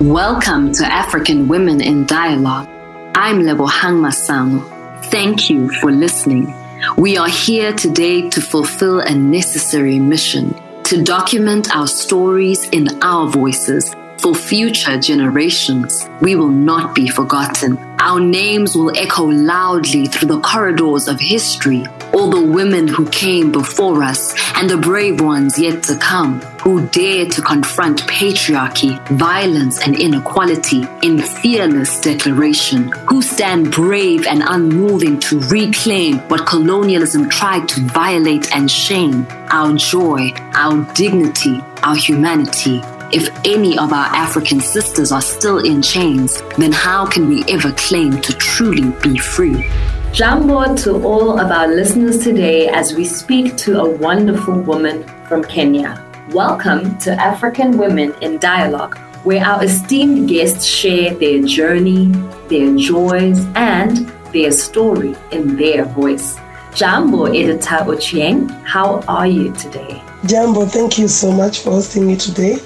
Welcome to African Women in Dialogue. I'm Lebohang Masano. Thank you for listening. We are here today to fulfill a necessary mission to document our stories in our voices for future generations. We will not be forgotten. Our names will echo loudly through the corridors of history. All the women who came before us and the brave ones yet to come, who dared to confront patriarchy, violence, and inequality in fearless declaration, who stand brave and unmoving to reclaim what colonialism tried to violate and shame our joy, our dignity, our humanity, if any of our African sisters are still in chains, then how can we ever claim to truly be free? Jambo to all of our listeners today as we speak to a wonderful woman from Kenya. Welcome to African Women in Dialogue, where our esteemed guests share their journey, their joys, and their story in their voice. Jambo Editar Ochieng, how are you today? Jambo, thank you so much for hosting me today.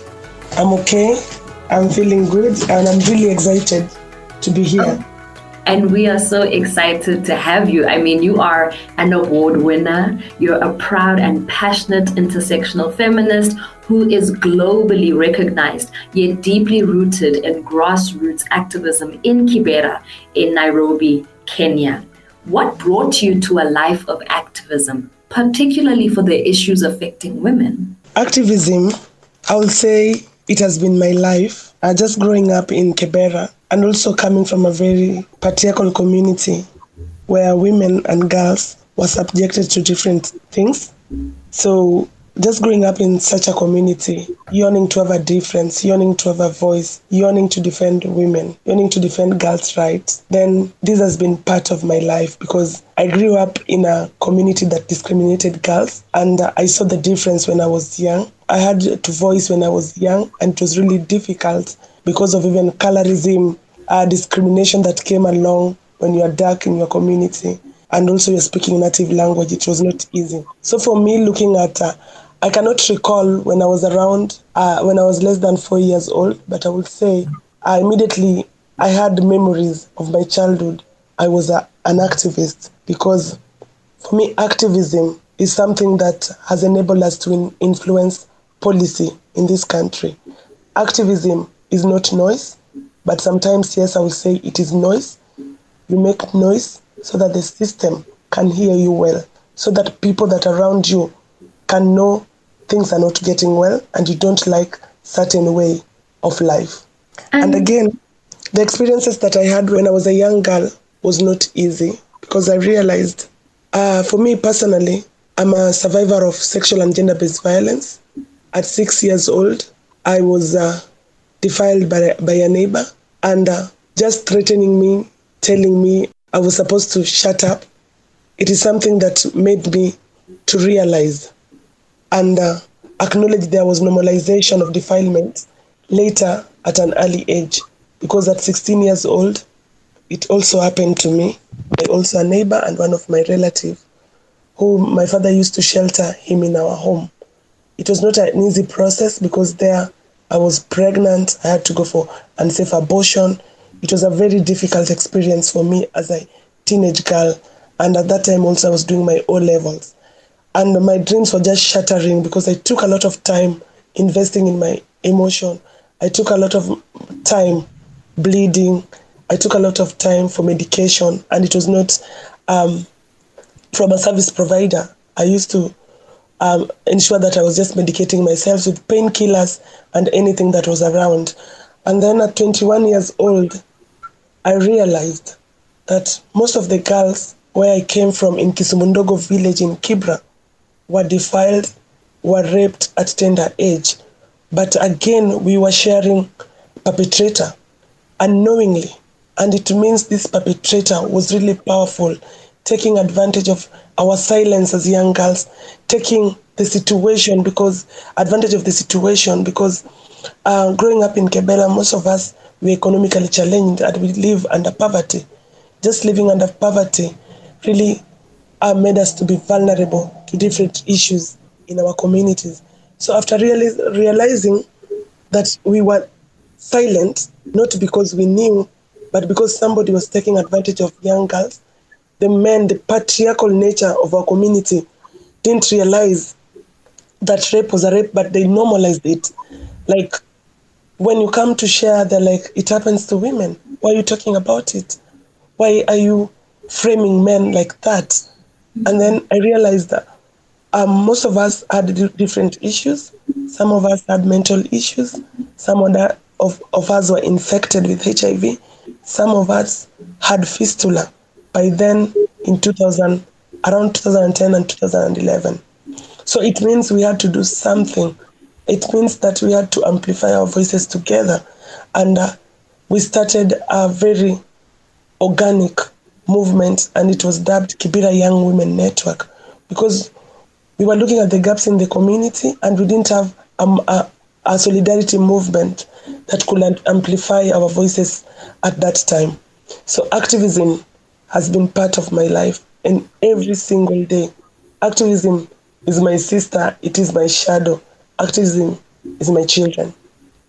I'm okay. I'm feeling good and I'm really excited to be here. Oh. And we are so excited to have you. I mean, you are an award winner. You're a proud and passionate intersectional feminist who is globally recognized, yet deeply rooted in grassroots activism in Kibera, in Nairobi, Kenya. What brought you to a life of activism, particularly for the issues affecting women? Activism, I would say, it has been my life. Uh, just growing up in Kibera and also coming from a very patriarchal community where women and girls were subjected to different things. So just growing up in such a community, yearning to have a difference, yearning to have a voice, yearning to defend women, yearning to defend girls' rights, then this has been part of my life because I grew up in a community that discriminated girls and I saw the difference when I was young. I had to voice when I was young and it was really difficult because of even colorism, uh, discrimination that came along when you are dark in your community and also you're speaking native language, it was not easy. So for me, looking at uh, I cannot recall when I was around, uh, when I was less than four years old, but I would say I immediately I had memories of my childhood. I was a, an activist because for me, activism is something that has enabled us to in, influence policy in this country. Activism is not noise, but sometimes, yes, I will say it is noise. You make noise so that the system can hear you well, so that people that are around you can know things are not getting well and you don't like certain way of life. And, and again, the experiences that I had when I was a young girl was not easy because I realized, uh, for me personally, I'm a survivor of sexual and gender based violence. At six years old, I was uh, defiled by, by a neighbor and uh, just threatening me, telling me I was supposed to shut up. It is something that made me to realize and uh, acknowledge there was normalization of defilement later at an early age. Because at 16 years old, it also happened to me. I also a neighbor and one of my relatives who my father used to shelter him in our home. It was not an easy process because there I was pregnant. I had to go for unsafe abortion. It was a very difficult experience for me as a teenage girl. And at that time also I was doing my O levels and my dreams were just shattering because I took a lot of time investing in my emotion. I took a lot of time bleeding. I took a lot of time for medication, and it was not um, from a service provider. I used to um, ensure that I was just medicating myself with painkillers and anything that was around. And then at 21 years old, I realized that most of the girls where I came from in Kisumu Ndogo village in Kibra were defiled, were raped at tender age. But again, we were sharing perpetrator unknowingly. And it means this perpetrator was really powerful, taking advantage of our silence as young girls, taking the situation because advantage of the situation because uh, growing up in Kibera, most of us were economically challenged and we live under poverty. Just living under poverty really uh, made us to be vulnerable to different issues in our communities. So after reali- realizing that we were silent, not because we knew, but because somebody was taking advantage of young girls. The men, the patriarchal nature of our community, didn't realize that rape was a rape, but they normalized it. Like when you come to share, they're like, it happens to women. Why are you talking about it? Why are you framing men like that? And then I realized that um, most of us had different issues. Some of us had mental issues. Some other of, of us were infected with HIV. Some of us had fistula by then in 2000, around 2010 and 2011. So it means we had to do something. It means that we had to amplify our voices together. And uh, we started a very organic movement, and it was dubbed Kibera Young Women Network because we were looking at the gaps in the community and we didn't have um, a, a solidarity movement that could amplify our voices at that time. So activism has been part of my life and every single day. Activism is my sister, it is my shadow. Activism is my children.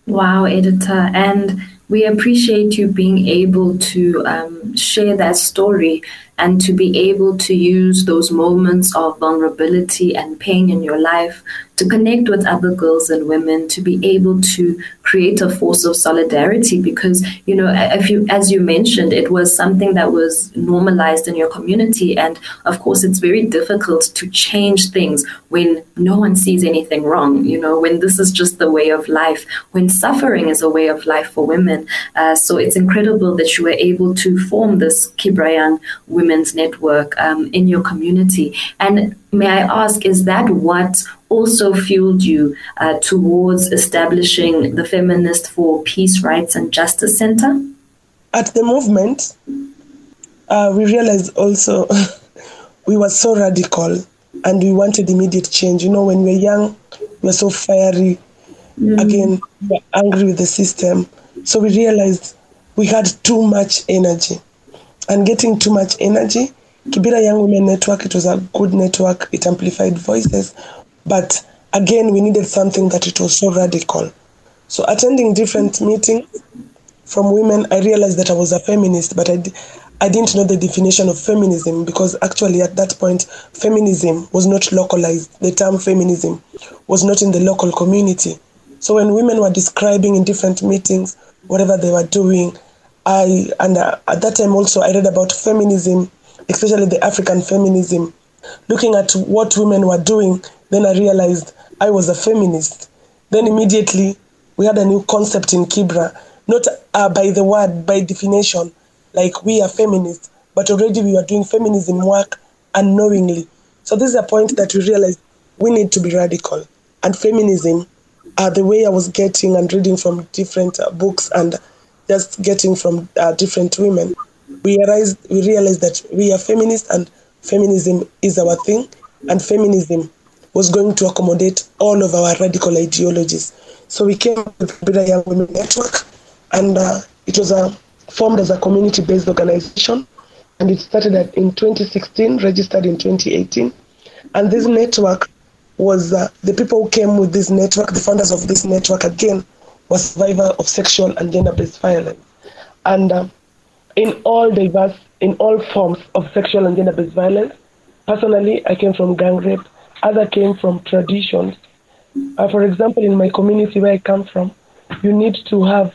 Wow, Editar. And we appreciate you being able to um, share that story and to be able to use those moments of vulnerability and pain in your life to connect with other girls and women to be able to create a force of solidarity because you know if you as you mentioned it was something that was normalized in your community. And of course it's very difficult to change things when no one sees anything wrong you know when this is just the way of life when suffering is a way of life for women. Uh, so it's incredible that you were able to form this Kibera Young Women's Network um, in your community and may I ask, is that what also fueled you uh, towards establishing the Feminist for Peace, Rights and Justice Center? At the movement, uh, we realized also we were so radical and we wanted immediate change. You know, when we we're young, we were so fiery. Mm. Again, we were angry with the system. So we realized we had too much energy. And getting too much energy, Kibera Young Women Network, it was a good network. It amplified voices. But again, we needed something that it was so radical. So attending different meetings from women, I realized that I was a feminist, but I, I didn't know the definition of feminism because actually at that point, feminism was not localized. The term feminism was not in the local community. So when women were describing in different meetings whatever they were doing, I and uh, at that time also I read about feminism, especially the African feminism, looking at what women were doing then I realized I was a feminist. Then immediately we had a new concept in Kibra, not uh, by the word, by definition, like we are feminists, but already we were doing feminism work unknowingly. So this is a point that we realized we need to be radical. And feminism, uh, the way I was getting and reading from different uh, books and just getting from uh, different women, we realized, we realized that we are feminists and feminism is our thing. And feminism was going to accommodate all of our radical ideologies. So we came with the Young Women Network, and uh, it was uh, formed as a community-based organization, and it started in 2016, registered in 2018. And this network was uh, the people who came with this network, the founders of this network again, were survivor of sexual and gender-based violence. And uh, in all diverse, in all forms of sexual and gender-based violence, personally, I came from gang rape, other came from traditions. Uh, for example, in my community where I come from, you need to have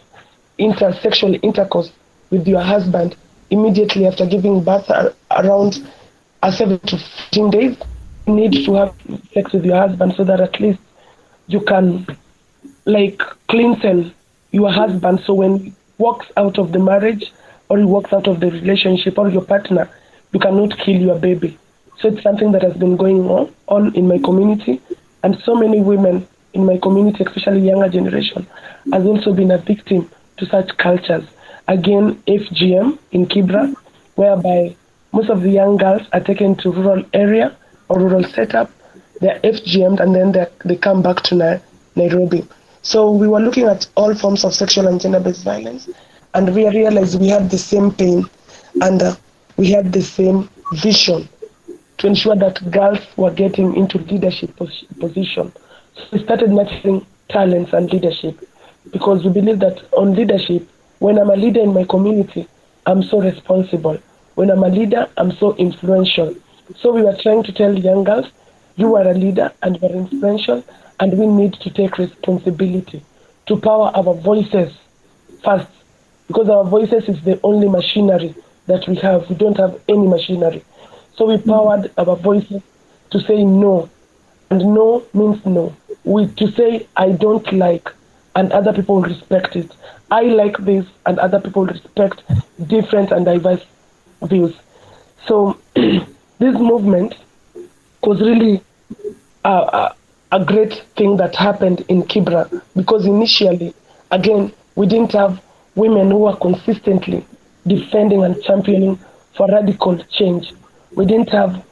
intersexual intercourse with your husband immediately after giving birth around uh, 7 to 15 days. You need to have sex with your husband so that at least you can like Clinton, your hmm. husband so when he walks out of the marriage or he walks out of the relationship or your partner, you cannot kill your baby. So it's something that has been going on, on in my community. And so many women in my community, especially younger generation, has also been a victim to such cultures. Again, FGM in Kibra, whereby most of the young girls are taken to rural area or rural setup. They're FGM'd and then they come back to Nairobi. So we were looking at all forms of sexual and gender-based violence, and we realized we had the same pain and uh, we had the same vision to ensure that girls were getting into leadership pos- position. So we started nurturing talents and leadership because we believe that on leadership, when I'm a leader in my community, I'm so responsible. When I'm a leader, I'm so influential. So we were trying to tell young girls, you are a leader and you are influential, and we need to take responsibility to power our voices first, because our voices is the only machinery that we have. We don't have any machinery. So we powered our voices to say no. And no means no. We to say I don't like and other people respect it. I like this and other people respect different and diverse views. So this movement was really a, a, great thing that happened in Kibra because initially, again, we didn't have women who were consistently defending and championing for radical change. We didn't have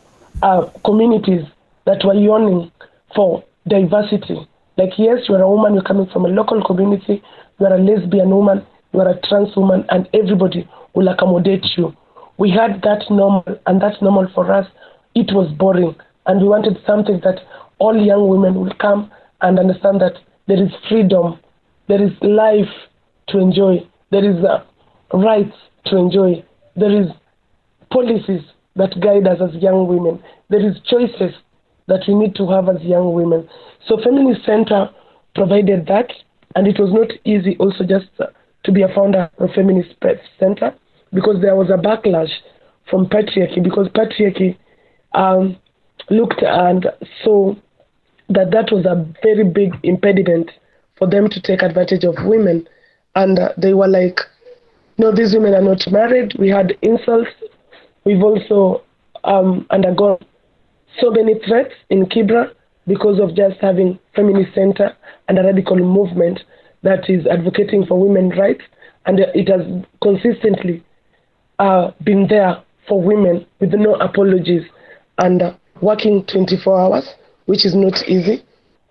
uh, communities that were yearning for diversity. Like, yes, you're a woman, you're coming from a local community, you're a lesbian woman, you're a trans woman, and everybody will accommodate you. We had that normal, and that's normal for us. It was boring, and we wanted something that all young women will come and understand that there is freedom, there is life to enjoy, there is uh, rights to enjoy, there is policies that guide us as young women. There is choices that we need to have as young women. So Feminist Center provided that, and it was not easy also just uh, to be a founder of Feminist Center because there was a backlash from patriarchy because patriarchy um, looked and saw that that was a very big impediment for them to take advantage of women. And uh, they were like, no, these women are not married. We had insults We've also um, undergone so many threats in Kibra because of just having feminist center and a radical movement that is advocating for women's rights, and it has consistently uh, been there for women with no apologies and uh, working 24 hours, which is not easy.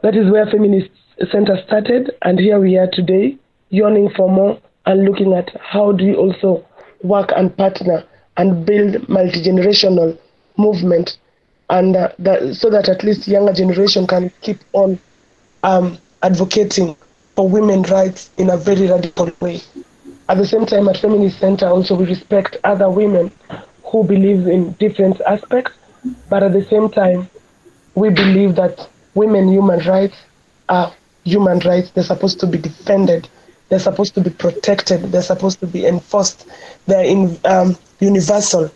That is where Feminist Center started, and here we are today, yearning for more and looking at how do we also work and partner and build multi-generational movement and uh, that, so that at least younger generation can keep on um, advocating for women's rights in a very radical way. At the same time, at Feminist Center, also we respect other women who believe in different aspects, but at the same time, we believe that women human rights are human rights. They're supposed to be defended. They're supposed to be protected. They're supposed to be enforced. They're in, um, universal.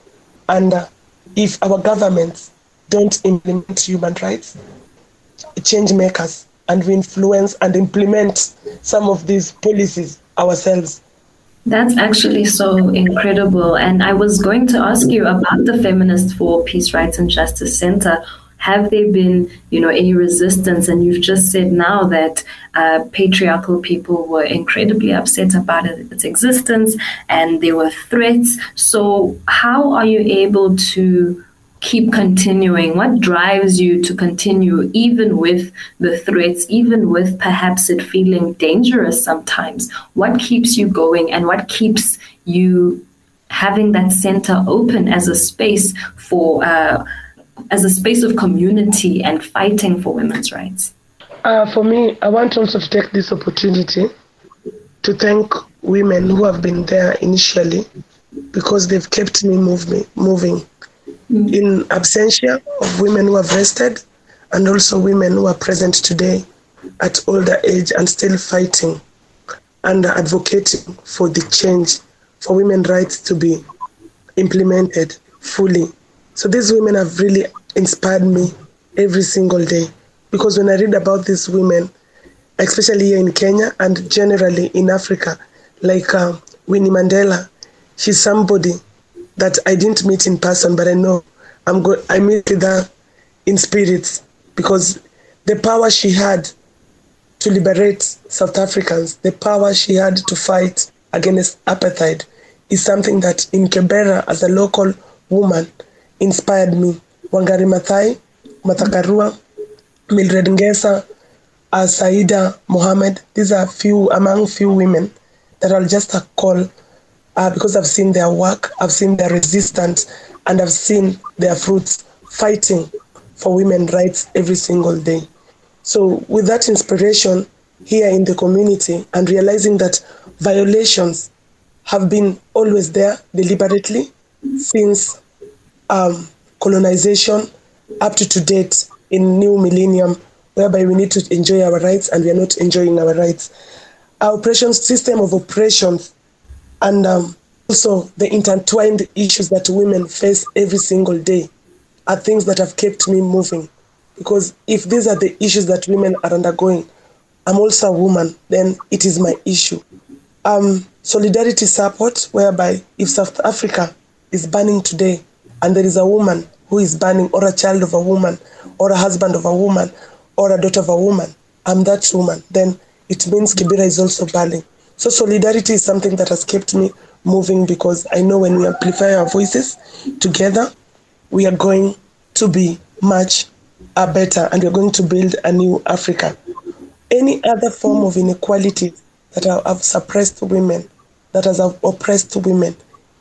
And uh, if our governments don't implement human rights, change makers, and we influence and implement some of these policies ourselves. That's actually so incredible. And I was going to ask you about the Feminist for Peace, Rights and Justice Center have there been, you know, any resistance? And you've just said now that uh, patriarchal people were incredibly upset about it, its existence and there were threats. So, how are you able to keep continuing? What drives you to continue, even with the threats, even with perhaps it feeling dangerous sometimes? What keeps you going and what keeps you having that center open as a space for? Uh, as a space of community and fighting for women's rights? Uh, for me, I want also to take this opportunity to thank women who have been there initially because they've kept me move moving. Mm-hmm. In absentia of women who have rested and also women who are present today at older age and still fighting and advocating for the change for women's rights to be implemented fully so these women have really inspired me every single day because when I read about these women, especially here in Kenya and generally in Africa, like uh, Winnie Mandela, she's somebody that I didn't meet in person, but I know I'm go- I meet with her in spirit because the power she had to liberate South Africans, the power she had to fight against apartheid, is something that in Kibera, as a local woman, inspired me. Wangari Maathai, Martha Karua, Mildred Ngesa, uh, Saida Mohammed. These are few among few women that I'll just call uh, because I've seen their work, I've seen their resistance, and I've seen their fruits fighting for women's rights every single day. So, with that inspiration, here in the community and realizing that violations have been always there deliberately since um, colonization up to to date in new millennium, whereby we need to enjoy our rights and we are not enjoying our rights. Our oppression system of oppressions and um, also the intertwined issues that women face every single day are things that have kept me moving. Because if these are the issues that women are undergoing, I'm also a woman, then it is my issue. Um, solidarity support, whereby if South Africa is burning today and there is a woman who is burning, or a child of a woman, or a husband of a woman, or a daughter of a woman, I'm that woman, then it means Kibera is also burning. So solidarity is something that has kept me moving because I know when we amplify our voices together, we are going to be much uh, better and we're going to build a new Africa. Any other form of inequality that have suppressed women, that has oppressed women,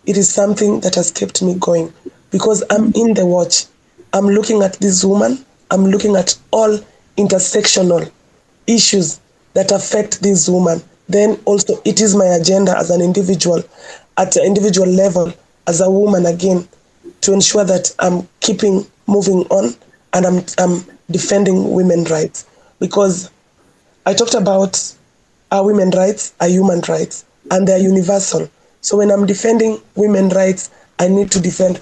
it is something that has kept me going because I'm in the watch. I'm looking at this woman, I'm looking at all intersectional issues that affect this woman. Then also, it is my agenda as an individual, at an individual level, as a woman again, to ensure that I'm keeping moving on and I'm, I'm defending women's rights. Because I talked about our women's rights are human rights and they're universal. So when I'm defending women's rights, I need to defend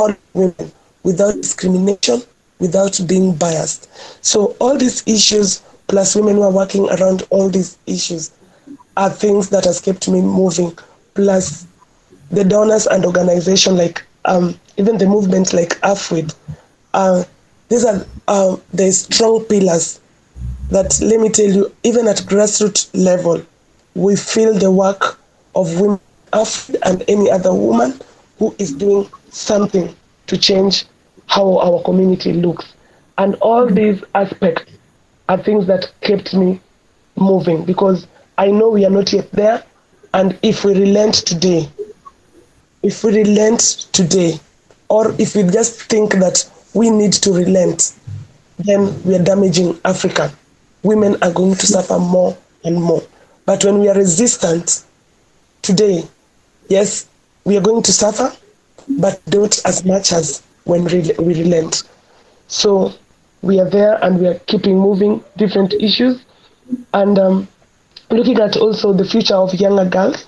all women without discrimination, without being biased. So all these issues, plus women who are working around all these issues, are things that has kept me moving. Plus the donors and organization like um, even the movements like AFWID, uh, these are uh, the strong pillars that let me tell you, even at grassroots level, we feel the work of women and any other woman who is doing something to change how our community looks. And all these aspects are things that kept me moving because I know we are not yet there. And if we relent today, if we relent today, or if we just think that we need to relent, then we are damaging Africa. Women are going to suffer more and more. But when we are resistant today, yes, we are going to suffer, but don't as much as when we relent. So we are there and we are keeping moving different issues and um, looking at also the future of younger girls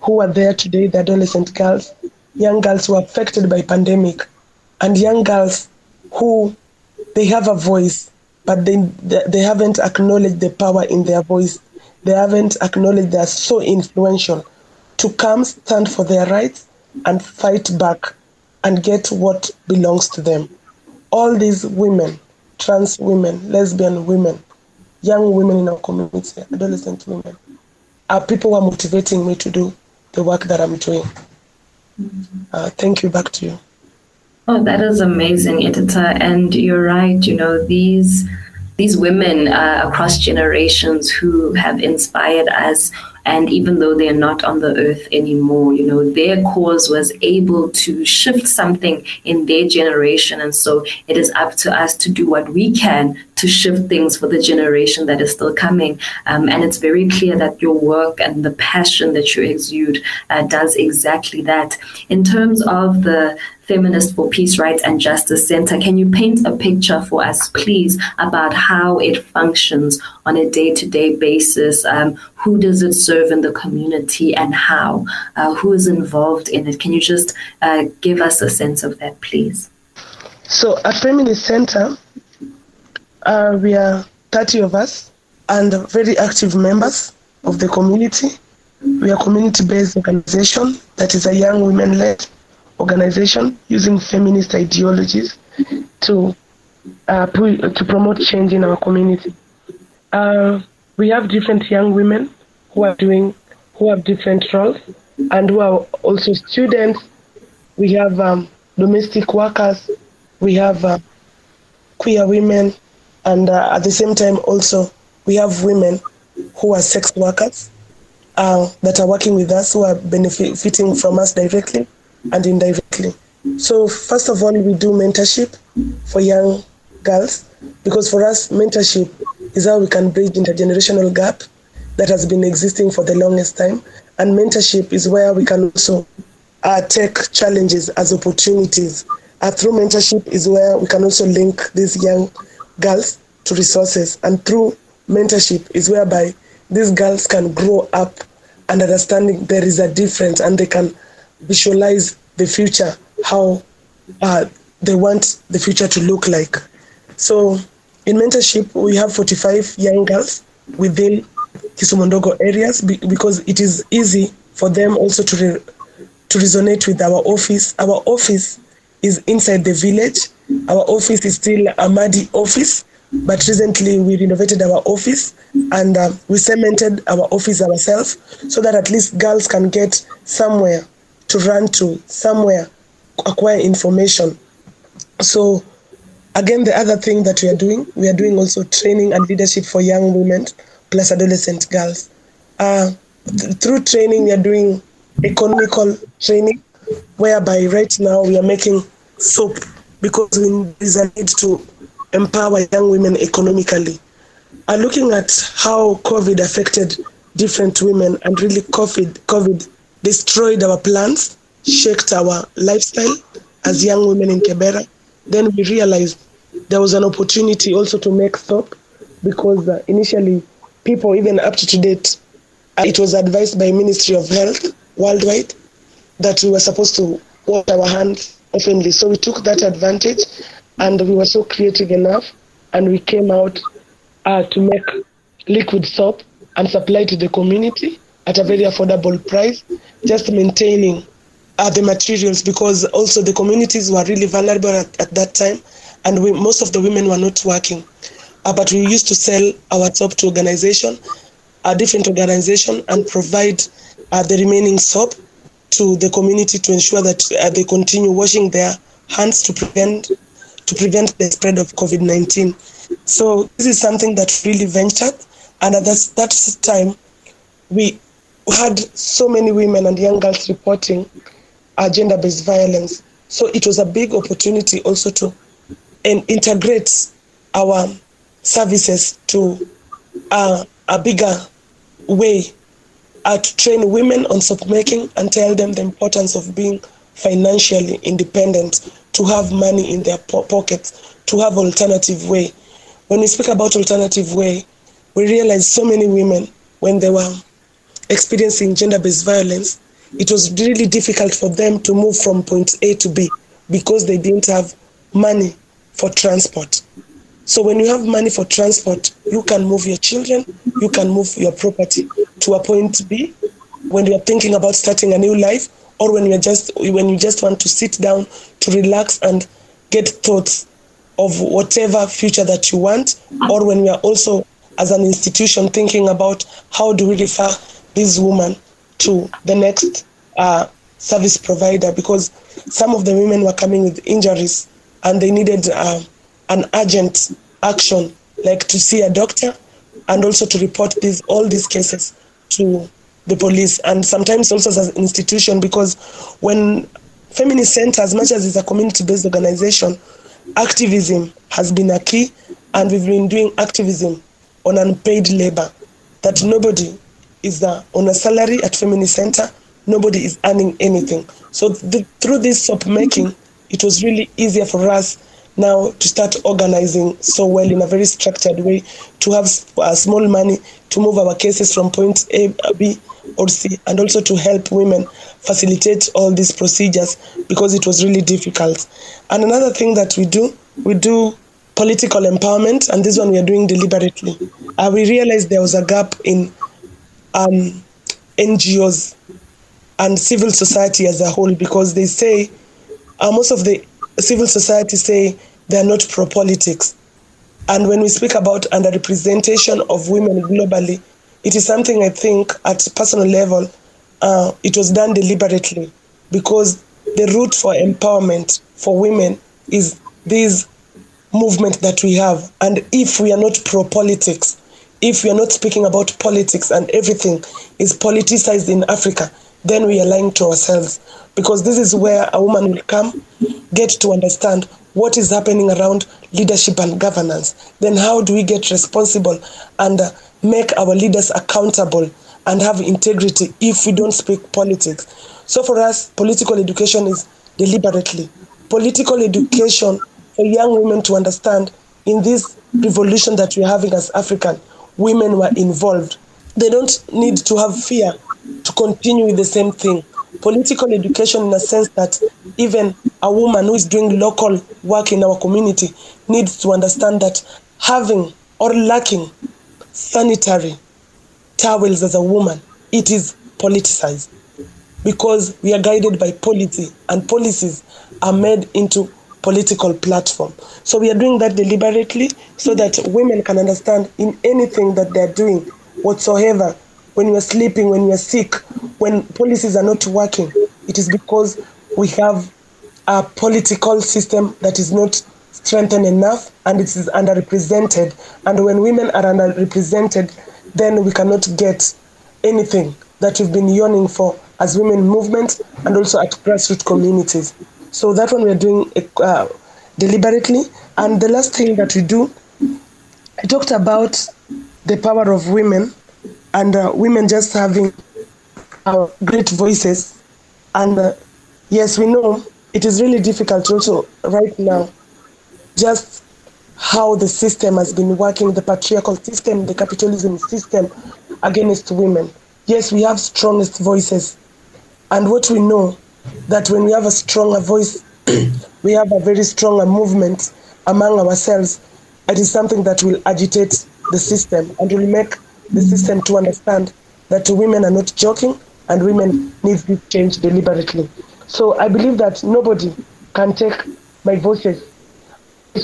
who are there today, the adolescent girls, young girls who are affected by pandemic, and young girls who they have a voice, but they they haven't acknowledged the power in their voice. They haven't acknowledged they are so influential to come stand for their rights and fight back and get what belongs to them. All these women, trans women, lesbian women, young women in our community, adolescent women, are people who are motivating me to do the work that I'm doing. Uh, thank you. Back to you. Oh, that is amazing, Editar. And you're right. You know these these women uh, across generations who have inspired us and even though they're not on the earth anymore, you know, their cause was able to shift something in their generation. And so it is up to us to do what we can to shift things for the generation that is still coming. Um, and it's very clear that your work and the passion that you exude uh, does exactly that. In terms of the Feminist for Peace, Rights and Justice Center. Can you paint a picture for us, please, about how it functions on a day to day basis? Um, who does it serve in the community and how? Uh, who is involved in it? Can you just uh, give us a sense of that, please? So, at Feminist Center, uh, we are 30 of us and very active members of the community. We are a community based organization that is a young women led organization using feminist ideologies to uh, to promote change in our community. Uh, we have different young women who are doing who have different roles and who are also students. We have um, domestic workers. We have uh, queer women, and uh, at the same time also we have women who are sex workers uh, that are working with us who are benefiting from us directly and indirectly. So, first of all, we do mentorship for young girls because for us, mentorship is how we can bridge intergenerational gap that has been existing for the longest time. And mentorship is where we can also uh, take challenges as opportunities. Uh, through mentorship is where we can also link these young girls to resources. And through mentorship is whereby these girls can grow up and understanding there is a difference and they can visualize the future, how uh, they want the future to look like. So in mentorship, we have 45 young girls within Kisumu areas because it is easy for them also to, re- to resonate with our office. Our office is inside the village. Our office is still a muddy office, but recently we renovated our office and uh, we cemented our office ourselves so that at least girls can get somewhere to run to, somewhere acquire information. So again, the other thing that we are doing, we are doing also training and leadership for young women plus adolescent girls. Uh, th- through training, we are doing economical training, whereby right now we are making soap because there is a need to empower young women economically. Uh, looking at how COVID affected different women and really COVID, COVID destroyed our plans, shaped our lifestyle as young women in Kibera, then we realized there was an opportunity also to make soap because uh, initially people, even up to date, uh, it was advised by Ministry of Health worldwide that we were supposed to wash our hands oftenly. So we took that advantage and we were so creative enough and we came out uh, to make liquid soap and supply to the community at a very affordable price, just maintaining uh, the materials because also the communities were really vulnerable at, at that time and we, most of the women were not working. Uh, but we used to sell our soap to organization, a different organization, and provide uh, the remaining soap to the community to ensure that uh, they continue washing their hands to prevent to prevent the spread of COVID-19. So this is something that really ventured, and at that, that time, we had so many women and young girls reporting uh, gender-based violence. So it was a big opportunity also to and integrate our services to uh, a bigger way uh, to train women on soap making and tell them the importance of being financially independent, to have money in their po- pockets, to have alternative way. When we speak about alternative way, we realize so many women when they were experiencing gender-based violence, it was really difficult for them to move from point A to B because they didn't have money for transport. So when you have money for transport, you can move your children, you can move your property to a point B when you are thinking about starting a new life or when you just when you just want to sit down to relax and get thoughts of whatever future that you want or when you are also as an institution thinking about how do we refer this woman to the next uh, service provider because some of the women were coming with injuries and they needed uh, an urgent action, like to see a doctor and also to report these all these cases to the police and sometimes also as an institution because when feminist center as much as it's a community-based organization activism has been a key and we've been doing activism on unpaid labor that nobody is uh, on a salary at feminist center nobody is earning anything so the, through this soap making it was really easier for us now to start organizing so well in a very structured way to have uh, small money to move our cases from point A, B, or C, and also to help women facilitate all these procedures because it was really difficult. And another thing that we do, we do political empowerment, and this one we are doing deliberately. Uh, we realized there was a gap in um, NGOs and civil society as a whole because they say uh, most of the civil society say they are not pro politics. And when we speak about underrepresentation of women globally, it is something I think at personal level, uh, it was done deliberately because the route for empowerment for women is this movement that we have. And if we are not pro politics, if we are not speaking about politics and everything is politicized in Africa, then we are lying to ourselves because this is where a woman will come, get to understand what is happening around leadership and governance, then how do we get responsible and uh, make our leaders accountable and have integrity if we don't speak politics? So for us, political education is deliberately. Political education for young women to understand in this revolution that we're having as African, women were involved. They don't need to have fear to continue with the same thing. Political education, in a sense that even a woman who is doing local work in our community needs to understand that having or lacking sanitary towels as a woman, it is politicized because we are guided by policy and policies are made into political platform. So we are doing that deliberately so mm. that women can understand in anything that they're doing whatsoever. When you're sleeping, when you're sick, when policies are not working, it is because we have a political system that is not strengthened enough and it is underrepresented. And when women are underrepresented, then we cannot get anything that we've been yearning for as women movement and also at grassroots communities. So that one we're doing uh, deliberately. And the last thing that we do, I talked about the power of women and uh, women just having uh, great voices. And uh, yes, we know it is really difficult also right now, just how the system has been working, the patriarchal system, the capitalism system against women. Yes, we have strongest voices. And what we know that when we have a stronger voice, we have a very stronger movement among ourselves. It is something that will agitate the system and will make the system to understand that women are not joking and women need this change deliberately. So I believe that nobody can take my voices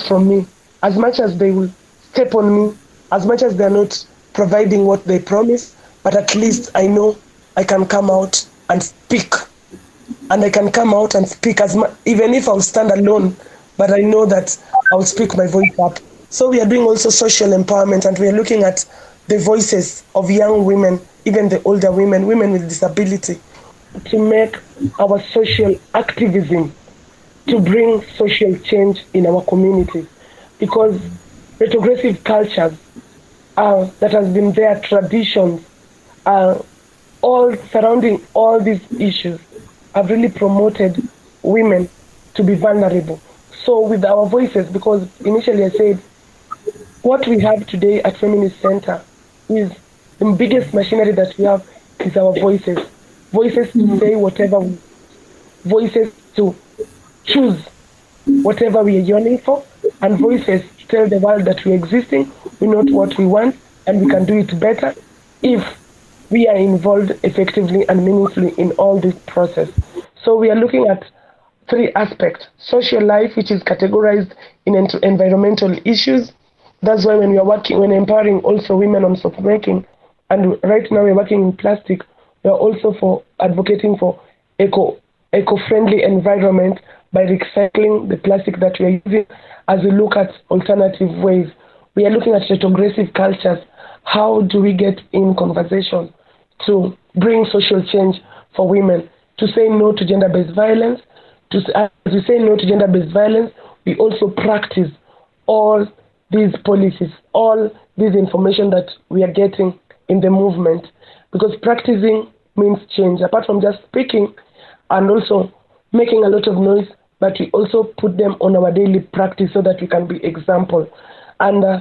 from me as much as they will step on me, as much as they're not providing what they promise, but at least I know I can come out and speak and I can come out and speak as much, even if I'll stand alone, but I know that I'll speak my voice up. So we are doing also social empowerment, and we are looking at the voices of young women, even the older women, women with disability, to make our social activism to bring social change in our communities, because retrogressive cultures uh, that has been their traditions, uh, all surrounding all these issues have really promoted women to be vulnerable. So with our voices, because initially I said, what we have today at Feminist Center is the biggest machinery that we have is our voices. Voices to say whatever we, voices to choose whatever we are yearning for, and voices to tell the world that we're existing, we know what we want, and we can do it better if we are involved effectively and meaningfully in all this process. So we are looking at three aspects social life, which is categorized in environmental issues. That's why when we are working, when empowering also women on soap making, and right now we're working in plastic, we are also for advocating for eco eco-friendly environment by recycling the plastic that we are using as we look at alternative ways. We are looking at retrogressive cultures. How do we get in conversation to bring social change for women, to say no to gender based violence. To, as we say no to gender based violence, we also practice all these policies, all this information that we are getting in the movement. Because practicing means change, apart from just speaking and also making a lot of noise, but we also put them on our daily practice so that we can be example. And uh,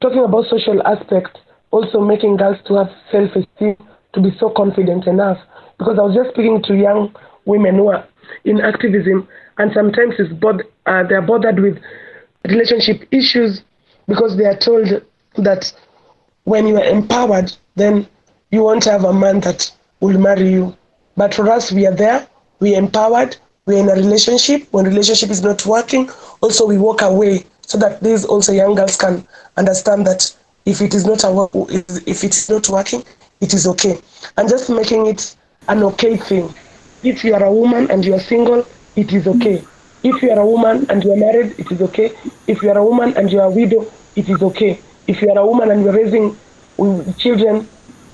talking about social aspects, also making girls to have self-esteem, to be so confident enough. Because I was just speaking to young women who are in activism, and sometimes it's bod- uh, they're bothered with relationship issues because they are told that when you are empowered, then you won't have a man that will marry you. But for us, we are there, we are empowered, we're in a relationship. When relationship is not working, also we walk away so that these also young girls can understand that if it is not a, if it is not working, it is okay. And just making it an okay thing. If you are a woman and you are single, it is okay. If you are a woman and you are married, it is okay. If you are a woman and you are a widow, it is okay. If you are a woman and you are raising um, children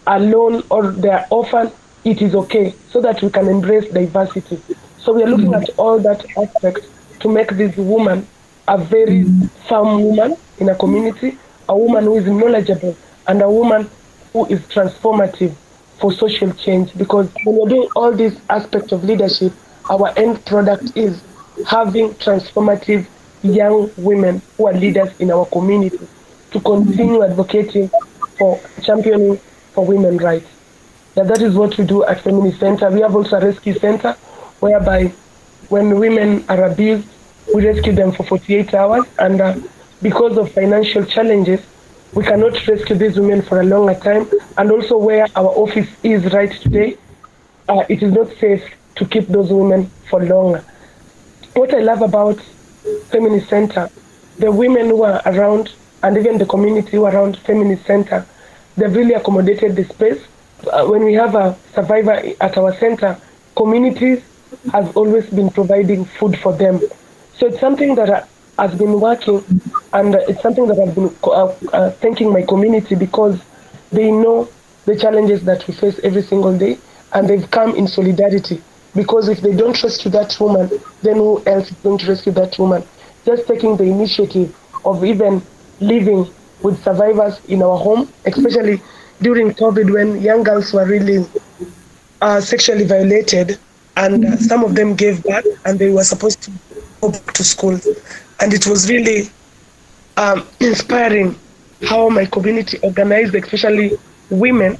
alone or they are orphan, it is okay. So that we can embrace diversity. So we are looking at all that aspect to make this woman a very mm-hmm. firm woman in a community, a woman who is knowledgeable, and a woman who is transformative for social change. Because when we're doing all these aspects of leadership, our end product is having transformative young women who are leaders in our community to continue advocating for championing for women rights. That is what we do at Feminist Center. We have also a rescue center whereby when women are abused, we rescue them for 48 hours. And uh, because of financial challenges, we cannot rescue these women for a longer time. And also where our office is right today, uh, it is not safe to keep those women for longer. What I love about Feminist Center, the women who are around and even the community who are around Feminist Center, they've really accommodated the space. Uh, when we have a survivor at our center, communities have always been providing food for them. So it's something that uh, has been working, and it's something that I've been uh, uh, thanking my community because they know the challenges that we face every single day, and they've come in solidarity. Because if they don't rescue that woman, then who else is going to rescue that woman? Just taking the initiative of even living with survivors in our home, especially during COVID when young girls were really uh, sexually violated, and uh, some of them gave birth and they were supposed to go back to school. And it was really um, inspiring how my community organized, especially women,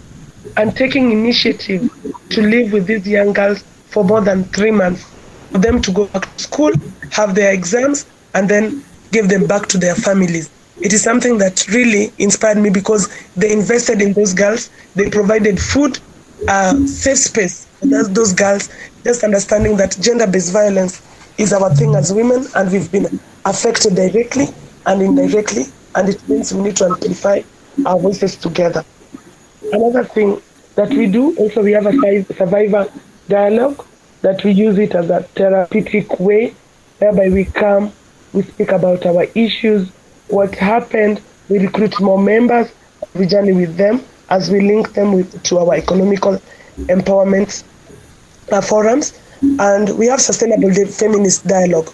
and taking initiative to live with these young girls for more than three months, for them to go back to school, have their exams, and then give them back to their families. It is something that really inspired me because they invested in those girls. They provided food, uh, safe space for those, girls, just understanding that gender-based violence is our thing as women, and we've been affected directly and indirectly, and it means we need to amplify our voices together. Another thing that we do, also we have a survivor dialogue that we use it as a therapeutic way whereby we come, we speak about our issues, what happened, we recruit more members, we journey with them as we link them with, to our economical empowerment forums, and we have sustainable feminist dialogue.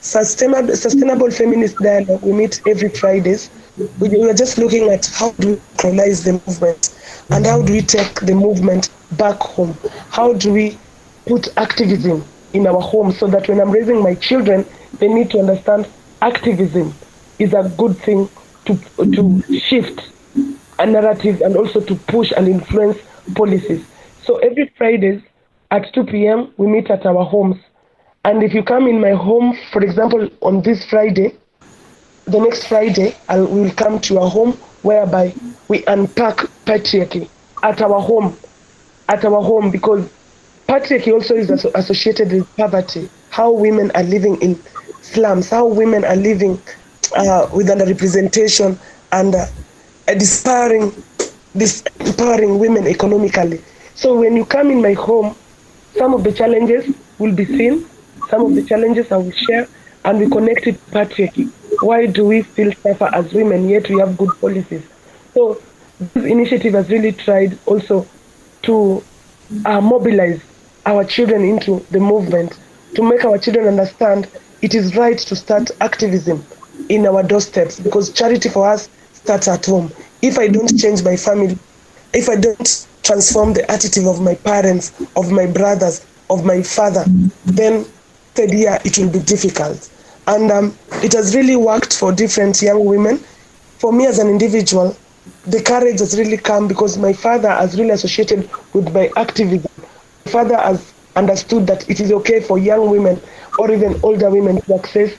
Sustainable, sustainable feminist dialogue, we meet every Fridays. We, we are just looking at how do we colonize the movement and how do we take the movement back home? How do we put activism in our home so that when I'm raising my children, they need to understand activism is a good thing to, to shift a narrative and also to push and influence policies. So every Fridays at 2 p.m., we meet at our homes. And if you come in my home, for example, on this Friday, the next Friday, I will come to a home whereby we unpack patriarchy at our home, at our home, because patriarchy also is associated with poverty, how women are living in slums, how women are living uh, with underrepresentation and uh, despairing, disempowering women economically. So when you come in my home, some of the challenges will be seen, some of the challenges I will share, and we connect it patriarchy. Why do we still suffer as women yet we have good policies? So this initiative has really tried also to uh, mobilize our children into the movement, to make our children understand it is right to start activism in our doorsteps because charity for us starts at home. If I don't change my family, if I don't transform the attitude of my parents, of my brothers, of my father, then third year it will be difficult. And um, it has really worked for different young women. For me as an individual, the courage has really come because my father has really associated with my activism. My father has understood that it is okay for young women or even older women to access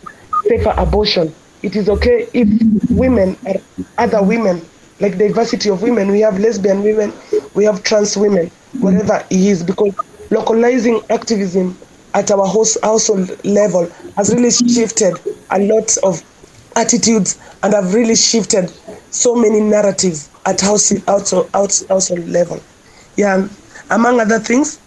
safer abortion it is okay if women are other women, like diversity of women, we have lesbian women, we have trans women, whatever it is, because localizing activism at our house, household level has really shifted a lot of attitudes and have really shifted so many narratives at house, household, household level. Yeah, among other things,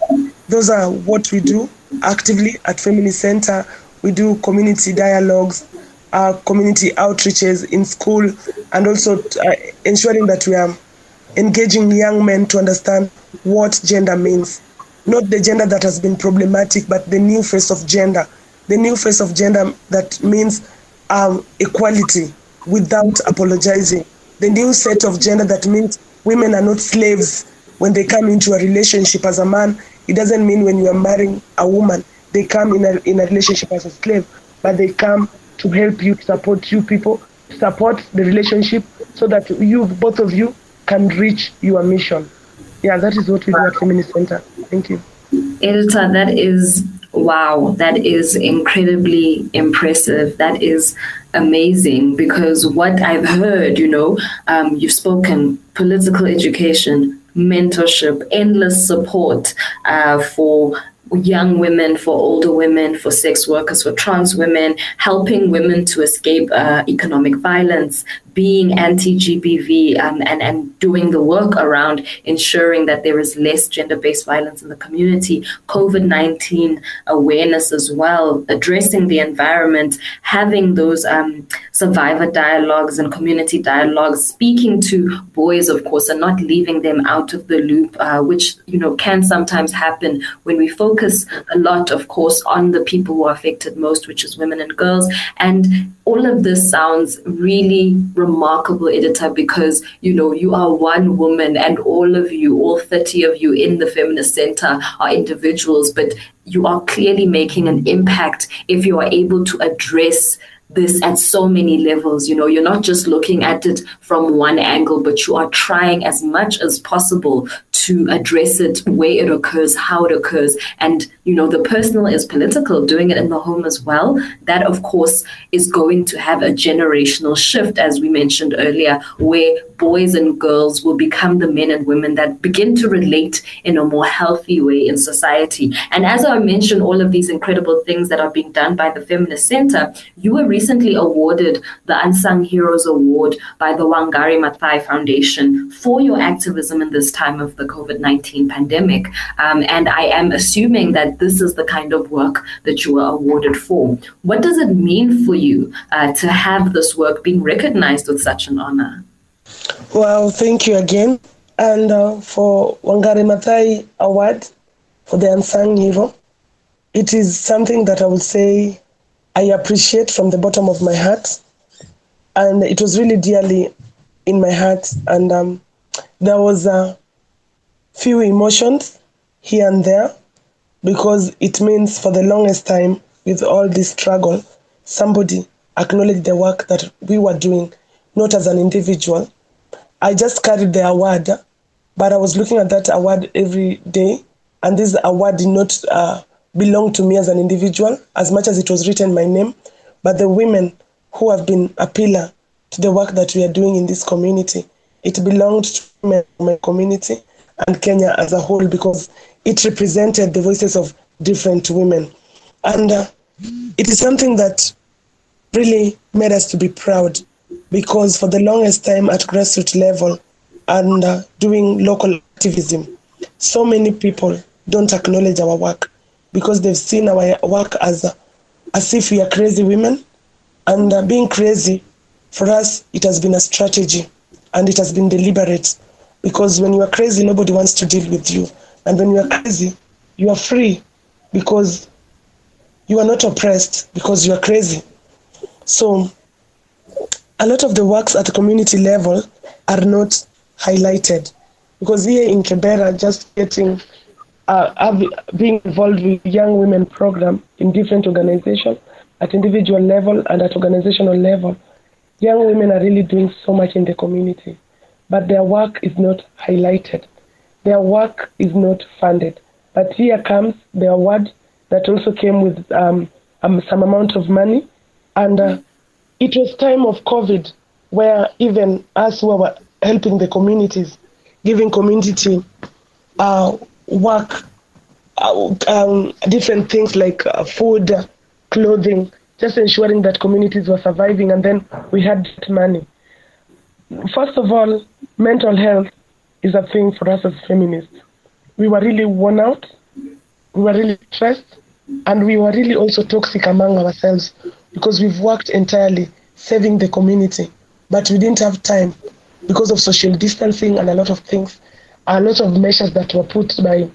those are what we do actively at Feminist Center. We do community dialogues, our community outreaches in school and also uh, ensuring that we are engaging young men to understand what gender means. Not the gender that has been problematic, but the new face of gender the new face of gender that means um, equality without apologizing. The new set of gender that means women are not slaves when they come into a relationship as a man. It doesn't mean when you are marrying a woman, they come in a, in a relationship as a slave, but they come to help you, to support you people, support the relationship so that you, both of you, can reach your mission. Yeah, that is what we do at Feminist Center. Thank you. Editar, that is wow, that is incredibly impressive. That is amazing because what I've heard, you know, um, you've spoken political education, mentorship, endless support uh, for young women, for older women, for sex workers, for trans women, helping women to escape uh, economic violence, being anti-GBV um, and, and doing the work around ensuring that there is less gender-based violence in the community, COVID-19 awareness as well, addressing the environment, having those um, survivor dialogues and community dialogues, speaking to boys, of course, and not leaving them out of the loop, uh, which you know can sometimes happen when we focus a lot, of course, on the people who are affected most, which is women and girls. And all of this sounds really remarkable Editar because you know you are one woman and all of you all 30 of you in the feminist center are individuals but you are clearly making an impact if you are able to address this at so many levels. You know, you're not just looking at it from one angle, but you are trying as much as possible to address it where it occurs, how it occurs. And, you know, the personal is political, doing it in the home as well. That, of course, is going to have a generational shift, as we mentioned earlier, where boys and girls will become the men and women that begin to relate in a more healthy way in society. And as I mentioned, all of these incredible things that are being done by the Feminist Center, you were recently awarded the Unsung Heroes Award by the Wangari Maathai Foundation for your activism in this time of the COVID 19 pandemic. Um, and I am assuming that this is the kind of work that you were awarded for. What does it mean for you uh, to have this work being recognized with such an honor? Well, thank you again. And uh, for Wangari Maathai Award for the Unsung Hero, it is something that I would say I appreciate from the bottom of my heart. And it was really dearly in my heart. And um, there was a few emotions here and there because it means for the longest time, with all this struggle, somebody acknowledged the work that we were doing, not as an individual, I just carried the award, but I was looking at that award every day, and this award did not uh, belong to me as an individual as much as it was written my name, but the women who have been a pillar to the work that we are doing in this community. It belonged to my community and Kenya as a whole because it represented the voices of different women. And uh, it is something that really made us to be proud because for the longest time at grassroots level and uh, doing local activism, so many people don't acknowledge our work because they've seen our work as as if we are crazy women, and uh, being crazy for us it has been a strategy and it has been deliberate. Because when you are crazy nobody wants to deal with you. And when you are crazy you are free because you are not oppressed because you are crazy. So a lot of the works at the community level are not highlighted. Because here in Kibera, just getting uh, being involved with young women program in different organizations at individual level and at organizational level, young women are really doing so much in the community, but their work is not highlighted. Their work is not funded. But here comes the award that also came with um, um, some amount of money, and uh, it was time of COVID where even us who were helping the communities, giving community uh, work, uh, um, different things like uh, food, clothing, just ensuring that communities were surviving, and then we had money. First of all, mental health is a thing for us as feminists. We were really worn out, we were really stressed, and we were really also toxic among ourselves because we've worked entirely saving the community, but we didn't have time because of social distancing and a lot of things, a lot of measures that were put by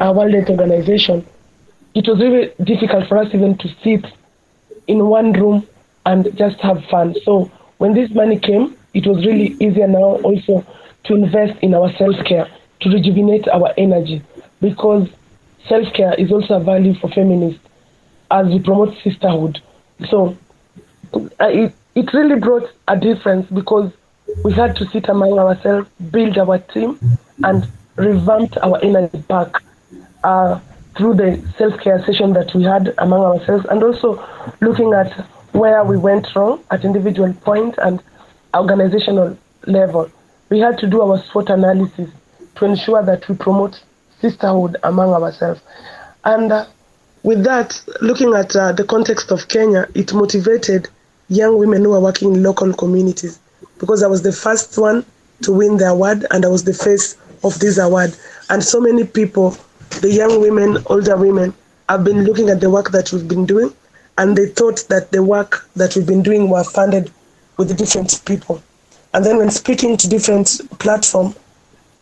our World Health Organization. it was really difficult for us even to sit in one room and just have fun. So when this money came, it was really easier now also to invest in our self care, to rejuvenate our energy, because self care is also a value for feminists as we promote sisterhood. So uh, it, it really brought a difference because we had to sit among ourselves, build our team, and revamp our energy back uh, through the self care session that we had among ourselves, and also looking at where we went wrong at individual point and organizational level. We had to do our SWOT analysis to ensure that we promote sisterhood among ourselves. And uh, with that, looking at uh, the context of Kenya, it motivated young women who are working in local communities because I was the first one to win the award and I was the face of this award. And so many people, the young women, older women, have been looking at the work that we've been doing and they thought that the work that we've been doing were funded with different people. And then when speaking to different platforms,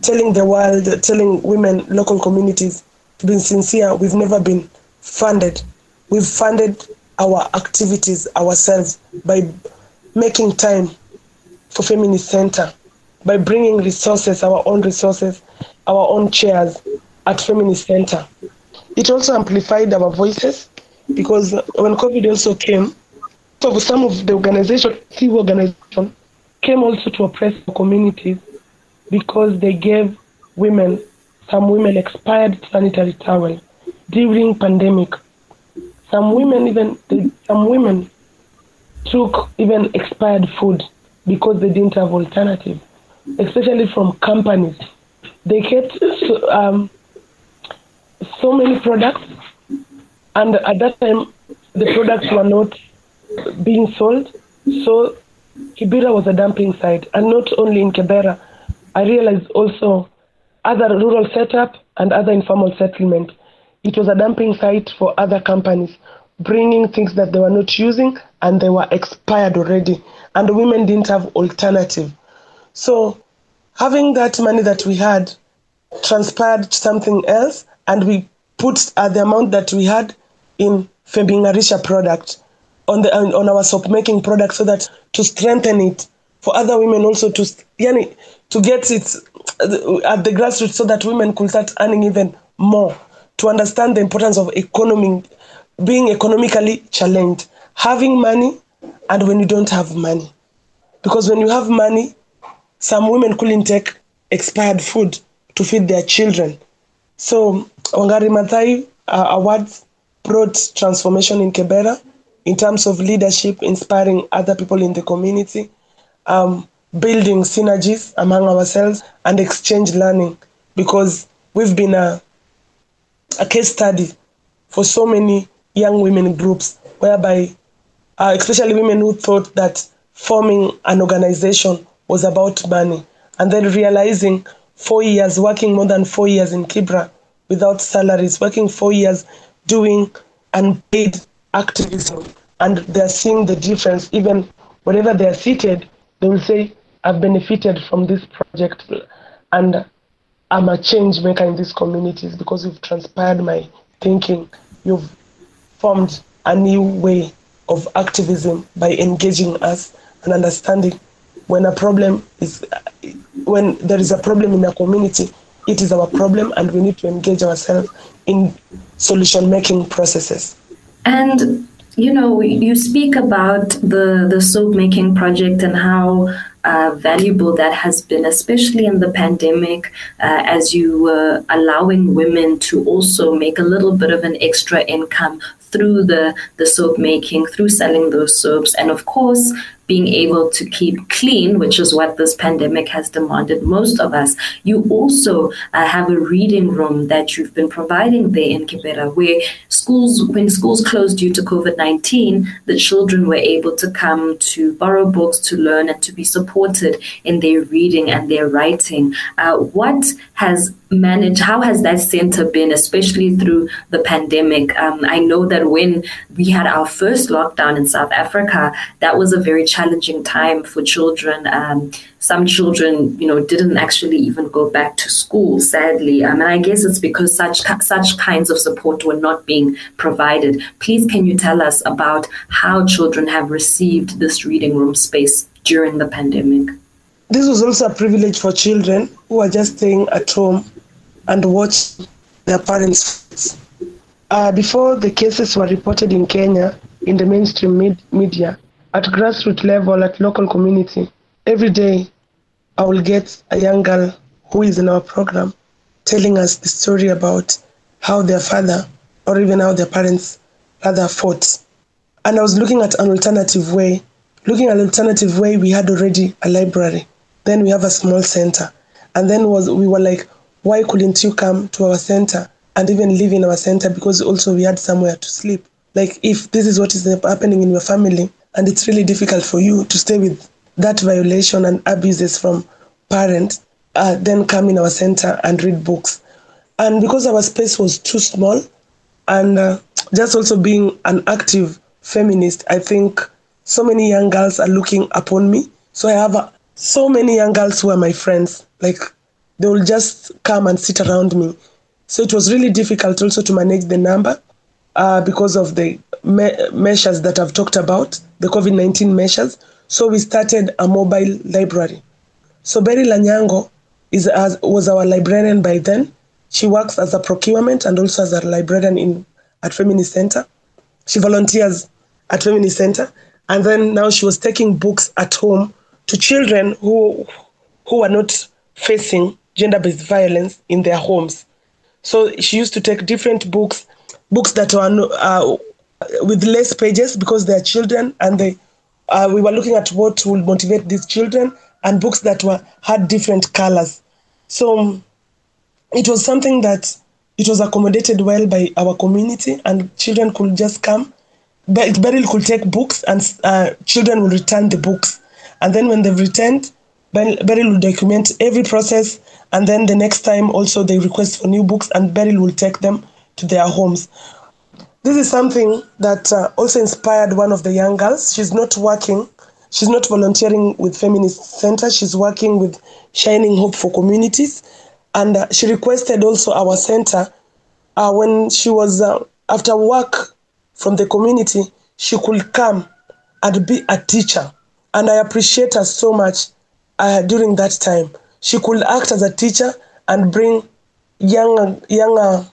telling the world, telling women, local communities, to be sincere, we've never been funded. We've funded our activities ourselves by making time for Feminist Center, by bringing resources, our own resources, our own chairs at Feminist Center. It also amplified our voices because when COVID also came, so some of the organization, few organizations, came also to oppress the communities because they gave women, some women expired sanitary towel during pandemic. Some women even, some women took even expired food because they didn't have alternative, especially from companies. They kept so, um, so many products, and at that time, the products were not being sold. So Kibera was a dumping site, and not only in Kibera. I realized also other rural setup and other informal settlement. It was a dumping site for other companies, bringing things that they were not using and they were expired already, and women didn't have alternative. So having that money that we had transpired to something else, and we put uh, the amount that we had in Fembingarisha product on the on our soap making product so that to strengthen it for other women also to yani, to get it at the grassroots so that women could start earning even more. To understand the importance of economy being economically challenged. Having money and when you don't have money. Because when you have money some women couldn't take expired food to feed their children. So wangari Maathai uh, awards brought transformation in kibera in terms of leadership, inspiring other people in the community, um, building synergies among ourselves, and exchange learning. Because we've been a, a case study for so many young women groups whereby, uh, especially women who thought that forming an organization was about money, and then realizing four years, working more than four years in Kibra without salaries, working four years doing unpaid activism and they're seeing the difference. Even whenever they're seated they will say i've benefited from this project and i'm a change maker in these communities because you've transpired my thinking. You've formed a new way of activism by engaging us and understanding when a problem is when there is a problem in a community it is our problem and we need to engage ourselves in solution making processes. And you know, you speak about the the soap making project and how uh, valuable that has been, especially in the pandemic, uh, as you were allowing women to also make a little bit of an extra income through the the soap making, through selling those soaps, and of course being able to keep clean, which is what this pandemic has demanded most of us. You also uh, have a reading room that you've been providing there in Kibera, where schools, when schools closed due to COVID 19, the children were able to come to borrow books to learn and to be supported in their reading and their writing. Uh, what has manage? How has that center been, especially through the pandemic? Um, I know that when we had our first lockdown in South Africa, that was a very challenging time for children. Um, some children, you know, didn't actually even go back to school, sadly. Um, and I guess it's because such such kinds of support were not being provided. Please, can you tell us about how children have received this reading room space during the pandemic? This was also a privilege for children who are just staying at home and watch their parents. Uh, before the cases were reported in Kenya in the mainstream med- media, at grassroots level, at local community, every day I will get a young girl who is in our program telling us the story about how their father or even how their parents rather fought. And I was looking at an alternative way. Looking at an alternative way, we had already a library then we have a small center. And then was we were like, why couldn't you come to our center and even live in our center? Because also we had somewhere to sleep. Like if this is what is happening in your family and it's really difficult for you to stay with that violation and abuses from parents, uh, then come in our center and read books. And because our space was too small, and uh, just also being an active feminist, I think so many young girls are looking upon me. So I have a, so many young girls who are my friends. Like they will just come and sit around me. So it was really difficult also to manage the number uh, because of the me- measures that I've talked about, the COVID 19 measures. So we started a mobile library. So Beryl Anyango is, as, was our librarian by then. She works as a procurement and also as a librarian in at Feminist Center. She volunteers at Feminist Center. And then now she was taking books at home to children who who are not facing gender-based violence in their homes. So she used to take different books, books that were uh, with less pages because they are children, and they uh, we were looking at what would motivate these children, and books that were had different colors. So um, it was something that it was accommodated well by our community, and children could just come. Beryl could take books, and uh, children would return the books. And then when they've returned, Beryl will document every process. And then the next time also they request for new books and Beryl will take them to their homes. This is something that uh, also inspired one of the young girls. She's not working, she's not volunteering with Feminist Center, she's working with Shining Hope for Communities. And uh, she requested also our center uh, when she was uh, after work from the community, she could come and be a teacher and I appreciate her so much uh, during that time. She could act as a teacher and bring young, younger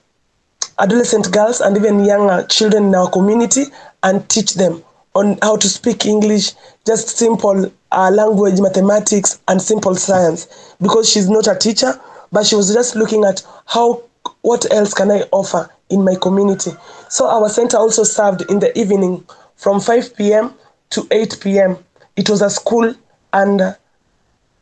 adolescent girls and even younger children in our community and teach them on how to speak English, just simple uh, language, mathematics, and simple science. Because she's not a teacher, but she was just looking at how, what else can I offer in my community. So our center also served in the evening from 5 p.m. to 8 p.m. It was a school, and uh,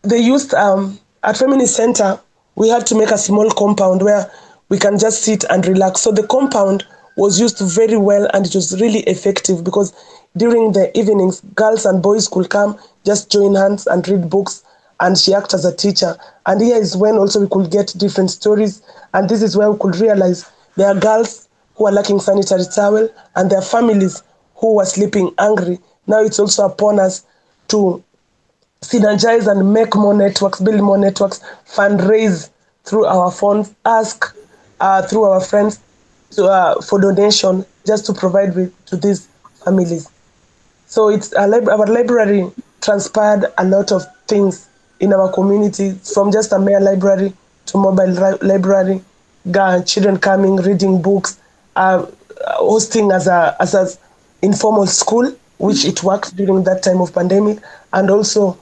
they used um, at Feminist Center. We had to make a small compound where we can just sit and relax. So the compound was used very well, and it was really effective because during the evenings, girls and boys could come, just join hands and read books, and she acted as a teacher. And here is when also we could get different stories, and this is where we could realize there are girls who are lacking sanitary towel and their families who were sleeping angry. Now it's also upon us to synergize and make more networks, build more networks, fundraise through our funds, ask uh, through our friends to, uh, for donation just to provide with, to these families. So it's lib- our library transpired a lot of things in our community, from just a mere library to mobile ri- library, children coming, reading books, uh, hosting as a as an informal school which it worked during that time of pandemic, and also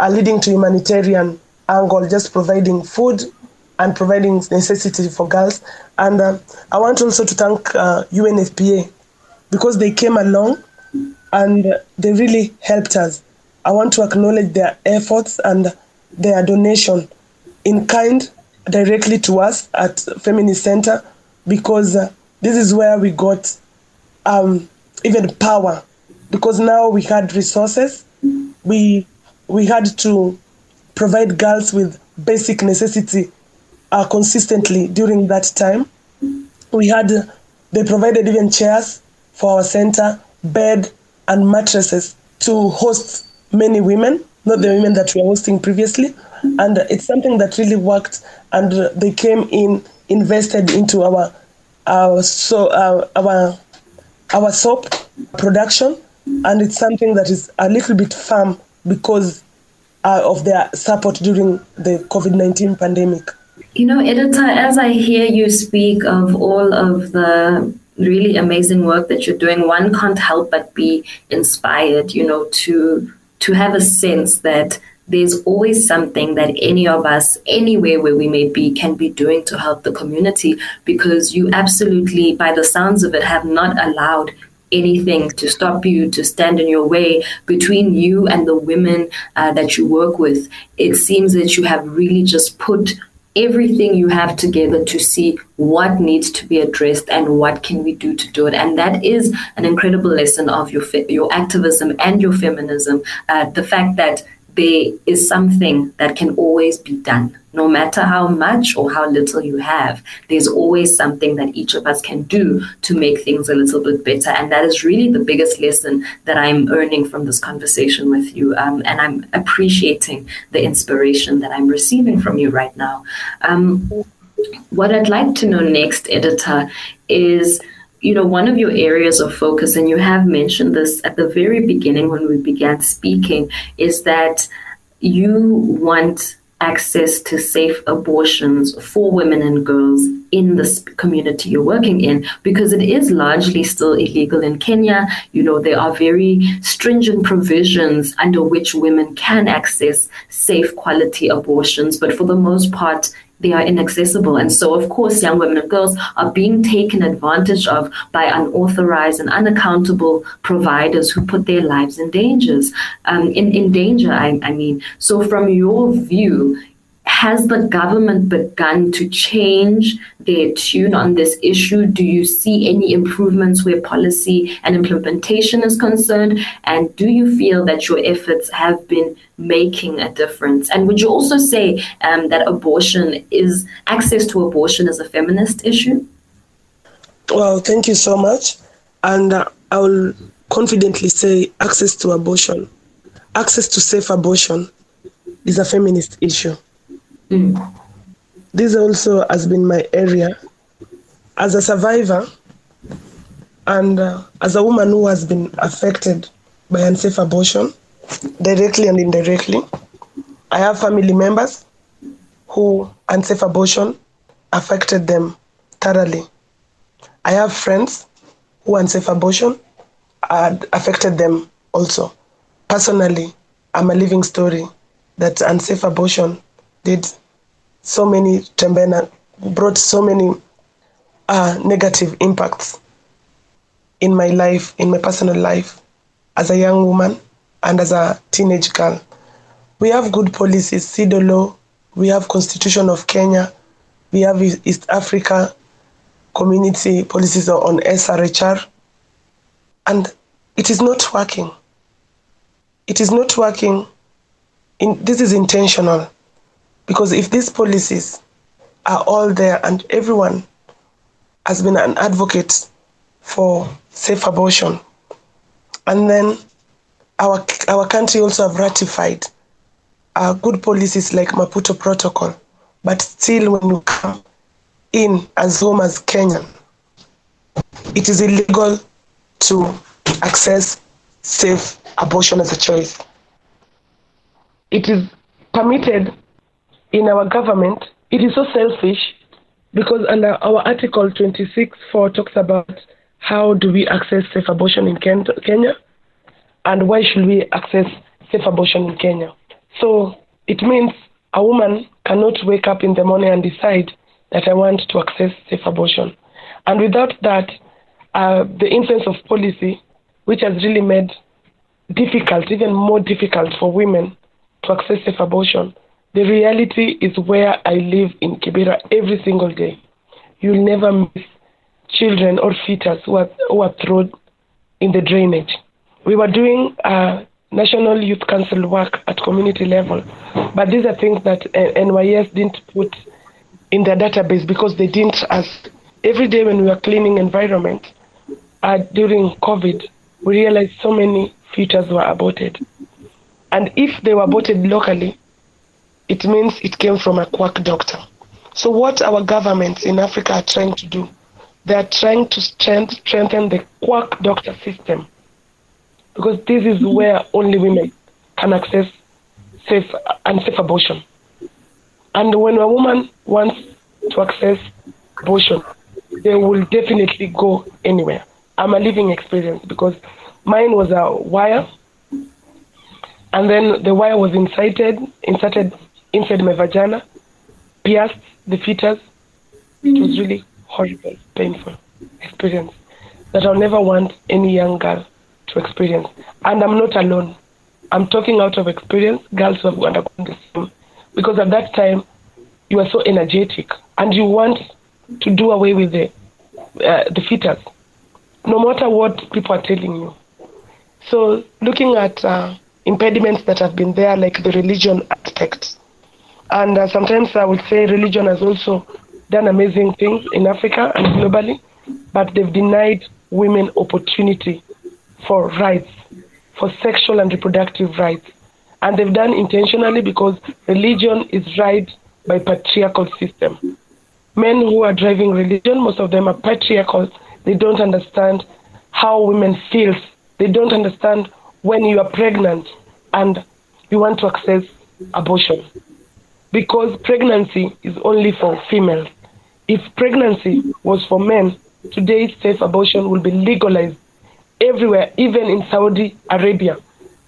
are leading to humanitarian angle, just providing food and providing necessity for girls. And uh, I want also to thank uh, UNFPA because they came along and they really helped us. I want to acknowledge their efforts and their donation in kind directly to us at Feminist Center because uh, this is where we got um, even power because now we had resources. We we had to provide girls with basic necessity uh, consistently during that time. We had, they provided even chairs for our center, bed, and mattresses to host many women, not the women that we were hosting previously. And it's something that really worked, and they came in, invested into our, our so our our soap production, and it's something that is a little bit firm because uh, of their support during the COVID 19 pandemic. You know, Editar, as I hear you speak of all of the really amazing work that you're doing, one can't help but be inspired, you know, to to have a sense that there's always something that any of us, anywhere where we may be, can be doing to help the community because you absolutely, by the sounds of it, have not allowed anything to stop you, to stand in your way between you and the women uh, that you work with. It seems that you have really just put everything you have together to see what needs to be addressed and what can we do to do it and that is an incredible lesson of your your activism and your feminism uh, the fact that there is something that can always be done. No matter how much or how little you have, there's always something that each of us can do to make things a little bit better. And that is really the biggest lesson that I'm earning from this conversation with you. Um, and I'm appreciating the inspiration that I'm receiving from you right now. Um, what I'd like to know next, Editar, is you know, one of your areas of focus, and you have mentioned this at the very beginning when we began speaking, is that you want access to safe abortions for women and girls in this community you're working in because it is largely still illegal in Kenya. You know, there are very stringent provisions under which women can access safe quality abortions, but for the most part, they are inaccessible. And so, of course, young women and girls are being taken advantage of by unauthorized and unaccountable providers who put their lives in dangers, um, in, in danger, I, I mean. So, from your view, has the government begun to change their tune on this issue? Do you see any improvements where policy and implementation is concerned? And do you feel that your efforts have been making a difference? And would you also say um, that abortion is access to abortion is a feminist issue? Well, thank you so much. And uh, I will confidently say access to abortion, access to safe abortion is a feminist issue. Mm. This also has been my area as a survivor and uh, as a woman who has been affected by unsafe abortion, directly and indirectly. I have family members who unsafe abortion affected them thoroughly. I have friends who unsafe abortion had affected them also. Personally, I'm a living story that unsafe abortion did so many Tembena brought so many uh, negative impacts in my life, in my personal life, as a young woman and as a teenage girl. We have good policies, CEDAW law, we have Constitution of Kenya, we have East Africa community policies on SRHR, and it is not working. It is not working. In, this is intentional. Because if these policies are all there and everyone has been an advocate for safe abortion, and then our, our country also have ratified uh, good policies like Maputo Protocol, but still when you come in as home as Kenyan, it is illegal to access safe abortion as a choice. It is permitted in our government, it is so selfish because under our Article 26.4 talks about how do we access safe abortion in Kenya and why should we access safe abortion in Kenya. So it means a woman cannot wake up in the morning and decide that I want to access safe abortion. And without that, uh, the influence of policy, which has really made difficult, even more difficult for women to access safe abortion, the reality is where I live in Kibera every single day. You'll never miss children or fetus who are, who are thrown in the drainage. We were doing uh, National Youth Council work at community level, but these are things that uh, NYS didn't put in their database because they didn't ask. Every day when we were cleaning environment uh, during COVID, we realized so many fetus were aborted. And if they were aborted locally, it means it came from a quack doctor. So what our governments in Africa are trying to do, they are trying to strengthen the quack doctor system because this is mm-hmm. where only women can access safe and safe abortion. And when a woman wants to access abortion, they will definitely go anywhere. I'm a living experience because mine was a wire, and then the wire was inserted, inserted inside my vagina, pierced the fetus. It was really horrible, painful experience that I'll never want any young girl to experience. And I'm not alone. I'm talking out of experience, girls who have undergone the same. Because at that time, you are so energetic and you want to do away with the, uh, the fetus, no matter what people are telling you. So, looking at uh, impediments that have been there, like the religion aspect, and uh, sometimes I would say religion has also done amazing things in Africa and globally, but they've denied women opportunity for rights, for sexual and reproductive rights. And they've done intentionally because religion is right by patriarchal system. Men who are driving religion, most of them are patriarchal. They don't understand how women feel. They don't understand when you are pregnant and you want to access abortion. Because pregnancy is only for females. If pregnancy was for men, today safe abortion will be legalized everywhere, even in Saudi Arabia,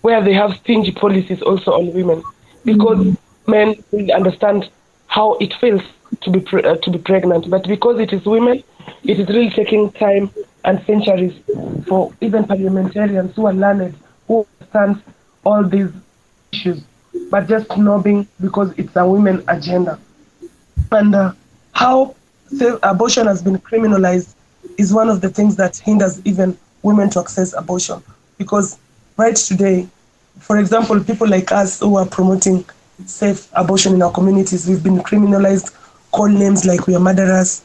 where they have stingy policies also on women, because mm-hmm. men will understand how it feels to be pre- uh, to be pregnant. But because it is women, it is really taking time and centuries for even parliamentarians who are learned, who understand all these issues, but just snobbing because it's a women agenda. And uh, how abortion has been criminalized is one of the things that hinders even women to access abortion. Because right today, for example, people like us who are promoting safe abortion in our communities, we've been criminalized, called names like we are murderers,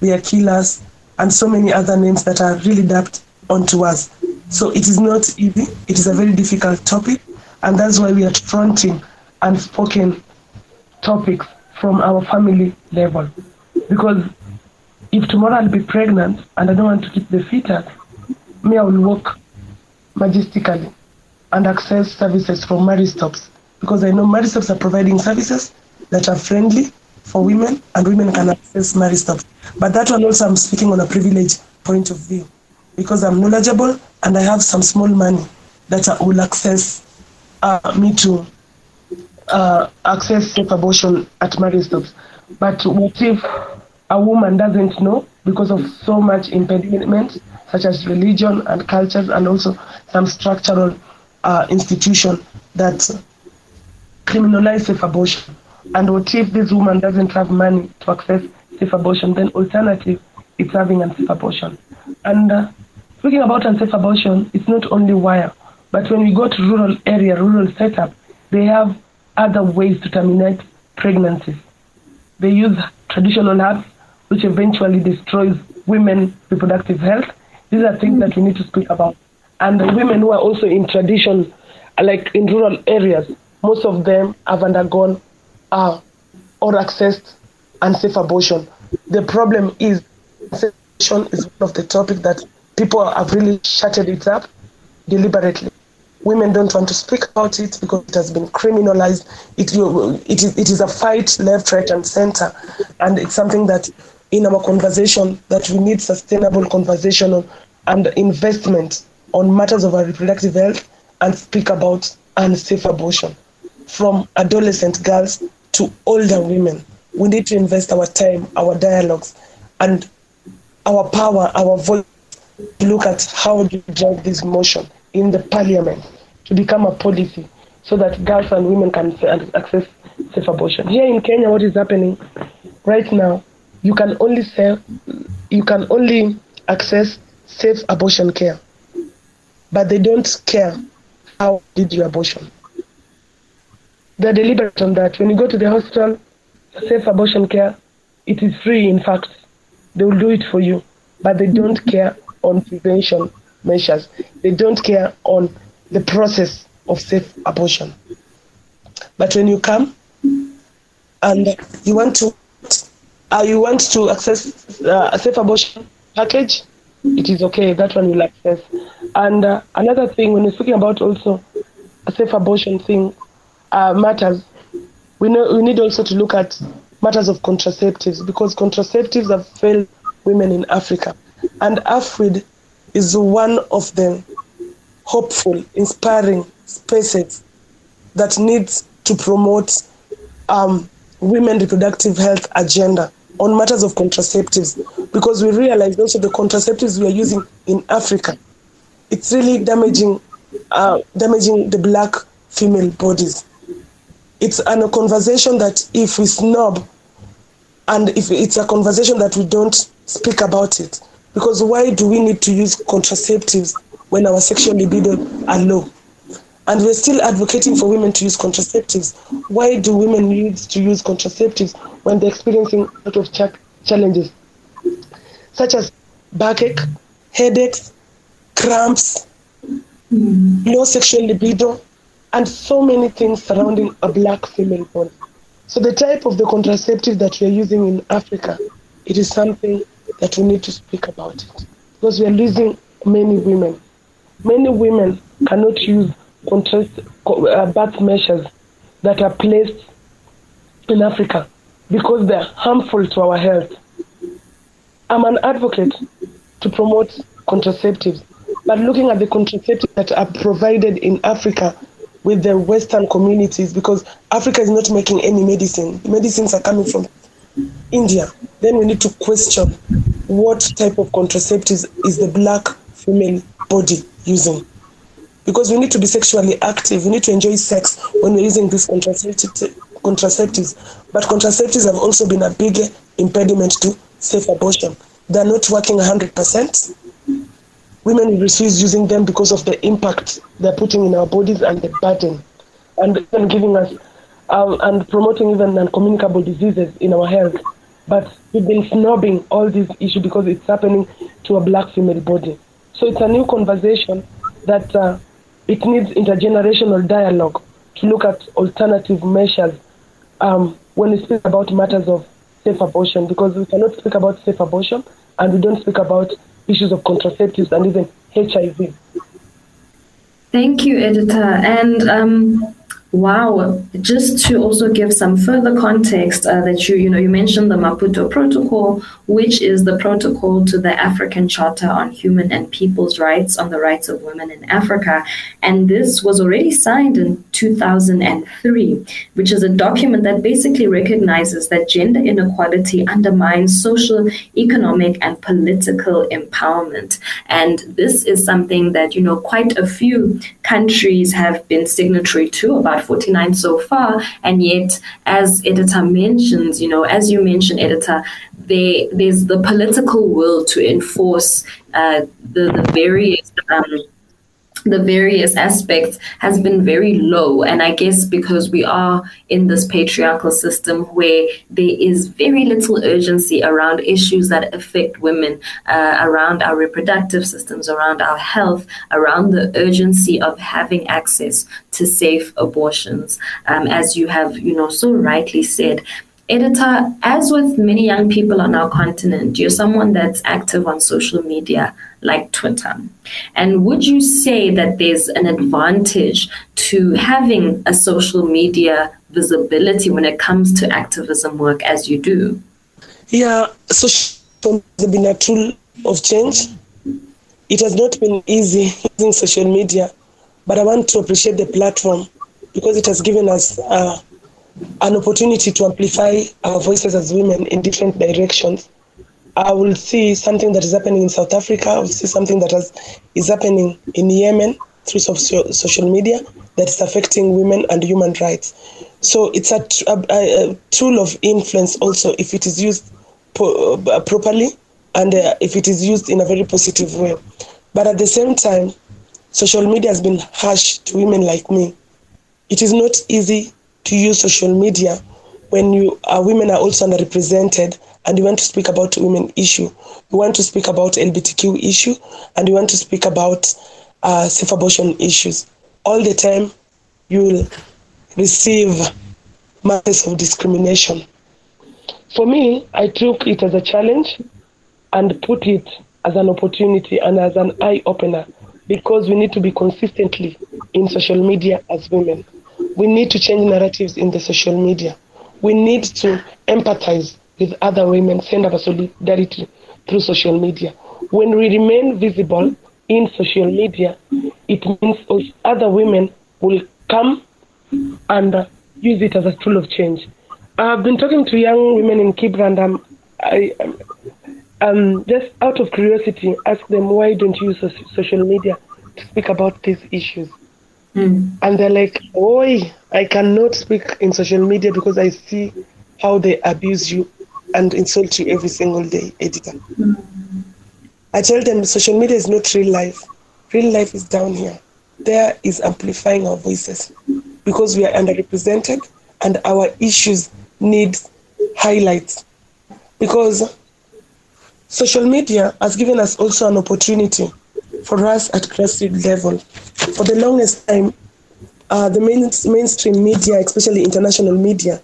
we are killers, and so many other names that are really dubbed onto us. So it is not easy. It is a very difficult topic, and that's why we are fronting unspoken topics from our family level. Because if tomorrow I'll be pregnant and I don't want to keep the fetus, me, I will work majestically and access services from Marie Stopes because I know Marie Stopes are providing services that are friendly for women and women can access Marie Stopes. But that one also I'm speaking on a privileged point of view because I'm knowledgeable and I have some small money that I will access uh, me to uh, access safe abortion at Marie Stopes. But what if a woman doesn't know because of so much impediment such as religion and cultures, and also some structural uh, institution that criminalize safe abortion. And what if this woman doesn't have money to access safe abortion? Then alternative is having unsafe abortion. And uh, speaking about unsafe abortion, it's not only wire, but when we go to rural area, rural setup, they have other ways to terminate pregnancies. They use traditional herbs, which eventually destroys women's reproductive health these are things that we need to speak about. And the women who are also in tradition, like in rural areas, most of them have undergone uh, or accessed unsafe abortion. The problem is abortion is one of the topics that people have really shutted it up deliberately. Women don't want to speak about it because it has been criminalized. It, it, is, it is a fight left, right, and center. And it's something that in our conversation that we need sustainable conversation on, and investment on matters of our reproductive health and speak about unsafe abortion from adolescent girls to older women. We need to invest our time, our dialogues, and our power, our voice to look at how to drive this motion in the parliament to become a policy so that girls and women can access safe abortion. Here in Kenya, what is happening right now you can only sell, you can only access safe abortion care, but they don't care how did your abortion. They're deliberate on that. When you go to the hospital, safe abortion care it is free, in fact. They will do it for you, but they don't care on prevention measures. They don't care on the process of safe abortion. But when you come and you want to uh, you want to access uh, a safe abortion package, it is okay. That one will access. And uh, another thing, when we're speaking about also a safe abortion thing, uh, matters. We know we need also to look at matters of contraceptives because contraceptives have failed women in Africa, and AFWID is one of the hopeful, inspiring spaces that needs to promote um, women reproductive health agenda on matters of contraceptives because we realize also the contraceptives we are using in Africa, it's really damaging, uh, damaging the black female bodies. It's an, a conversation that if we snob, and if it's a conversation that we don't speak about it, because why do we need to use contraceptives when our sexual libido are low? And we're still advocating for women to use contraceptives. Why do women need to use contraceptives when they're experiencing a lot of ch- challenges, such as backache, headaches, cramps, mm. low sexual libido, and so many things surrounding a black female body. So the type of the contraceptive that we are using in Africa, it is something that we need to speak about it because we are losing many women. Many women cannot use contrast, uh, birth measures that are placed in Africa because they're harmful to our health. I'm an advocate to promote contraceptives, but looking at the contraceptives that are provided in Africa with the Western communities, because Africa is not making any medicine, medicines are coming from India, then we need to question what type of contraceptives is the black female body using. Because we need to be sexually active, we need to enjoy sex when we're using these contraceptives. But contraceptives have also been a big impediment to safe abortion. They're not working 100%. Women refuse using them because of the impact they're putting in our bodies and the burden, and even giving us uh, and promoting even non-communicable diseases in our health. But we've been snobbing all these issues because it's happening to a black female body. So it's a new conversation that uh, it needs intergenerational dialogue to look at alternative measures um, when we speak about matters of safe abortion because we cannot speak about safe abortion and we don't speak about issues of contraceptives and even HIV. Thank you, Editar. And um, Wow. Just to also give some further context uh, that you, you know, you mentioned the Maputo Protocol, which is the protocol to the African Charter on Human and People's Rights on the Rights of Women in Africa. And this was already signed in 2003, which is a document that basically recognizes that gender inequality undermines social, economic, and political empowerment. And this is something that, you know, quite a few countries have been signatory to about 49 so far. And yet, as Editar mentions, you know, as you mentioned, Editar, there, there's the political will to enforce uh, the, the various um, the various aspects has been very low. And I guess because we are in this patriarchal system where there is very little urgency around issues that affect women, uh, around our reproductive systems, around our health, around the urgency of having access to safe abortions. Um, as you have, you know, so rightly said, Editar, as with many young people on our continent, you're someone that's active on social media like Twitter. And would you say that there's an advantage to having a social media visibility when it comes to activism work as you do? Yeah, social media has been a tool of change. It has not been easy using social media, but I want to appreciate the platform because it has given us uh, an opportunity to amplify our voices as women in different directions. I will see something that is happening in South Africa. I will see something that has, is happening in Yemen through social, social media that is affecting women and human rights. So it's a, a, a tool of influence also if it is used po- uh, properly and uh, if it is used in a very positive way. But at the same time, social media has been harsh to women like me. It is not easy to use social media when you uh, women are also underrepresented and you want to speak about women issue. you want to speak about LGBTQ issue, and you want to speak about uh, safe abortion issues. All the time, you will receive matters of discrimination. For me, I took it as a challenge and put it as an opportunity and as an eye opener because we need to be consistently in social media as women. We need to change narratives in the social media. We need to empathize with other women, send our solidarity through social media. When we remain visible in social media, it means other women will come and uh, use it as a tool of change. I've been talking to young women in Kibra and um, I, um, just out of curiosity, ask them why don't you use social media to speak about these issues? Mm. And they're like, "Oi, I cannot speak in social media because I see how they abuse you and insult you every single day, Editar." Mm. I tell them social media is not real life. Real life is down here. There is amplifying our voices because we are underrepresented and our issues need highlights. Because social media has given us also an opportunity for us at grassroots level. For the longest time, uh, the main, mainstream media, especially international media,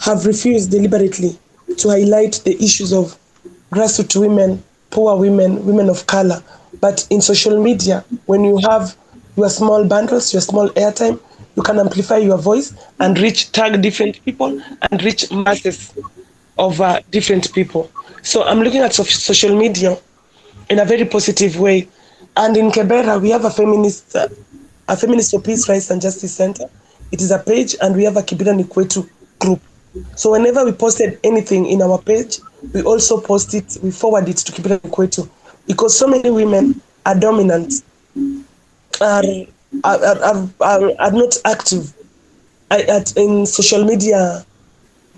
have refused deliberately to highlight the issues of grassroots women, poor women, women of color. But in social media, when you have your small bundles, your small airtime, you can amplify your voice and reach, tag different people and reach masses of uh, different people. So I'm looking at social media in a very positive way and in Kibera, we have a feminist, uh, a feminist for peace, rights, and justice center. It is a page, and we have a Kibera Nikwetu group. So whenever we posted anything in our page, we also post it, we forward it to Kibera Nikwetu, because so many women are dominant, are are, are, are, are not active at, in social media,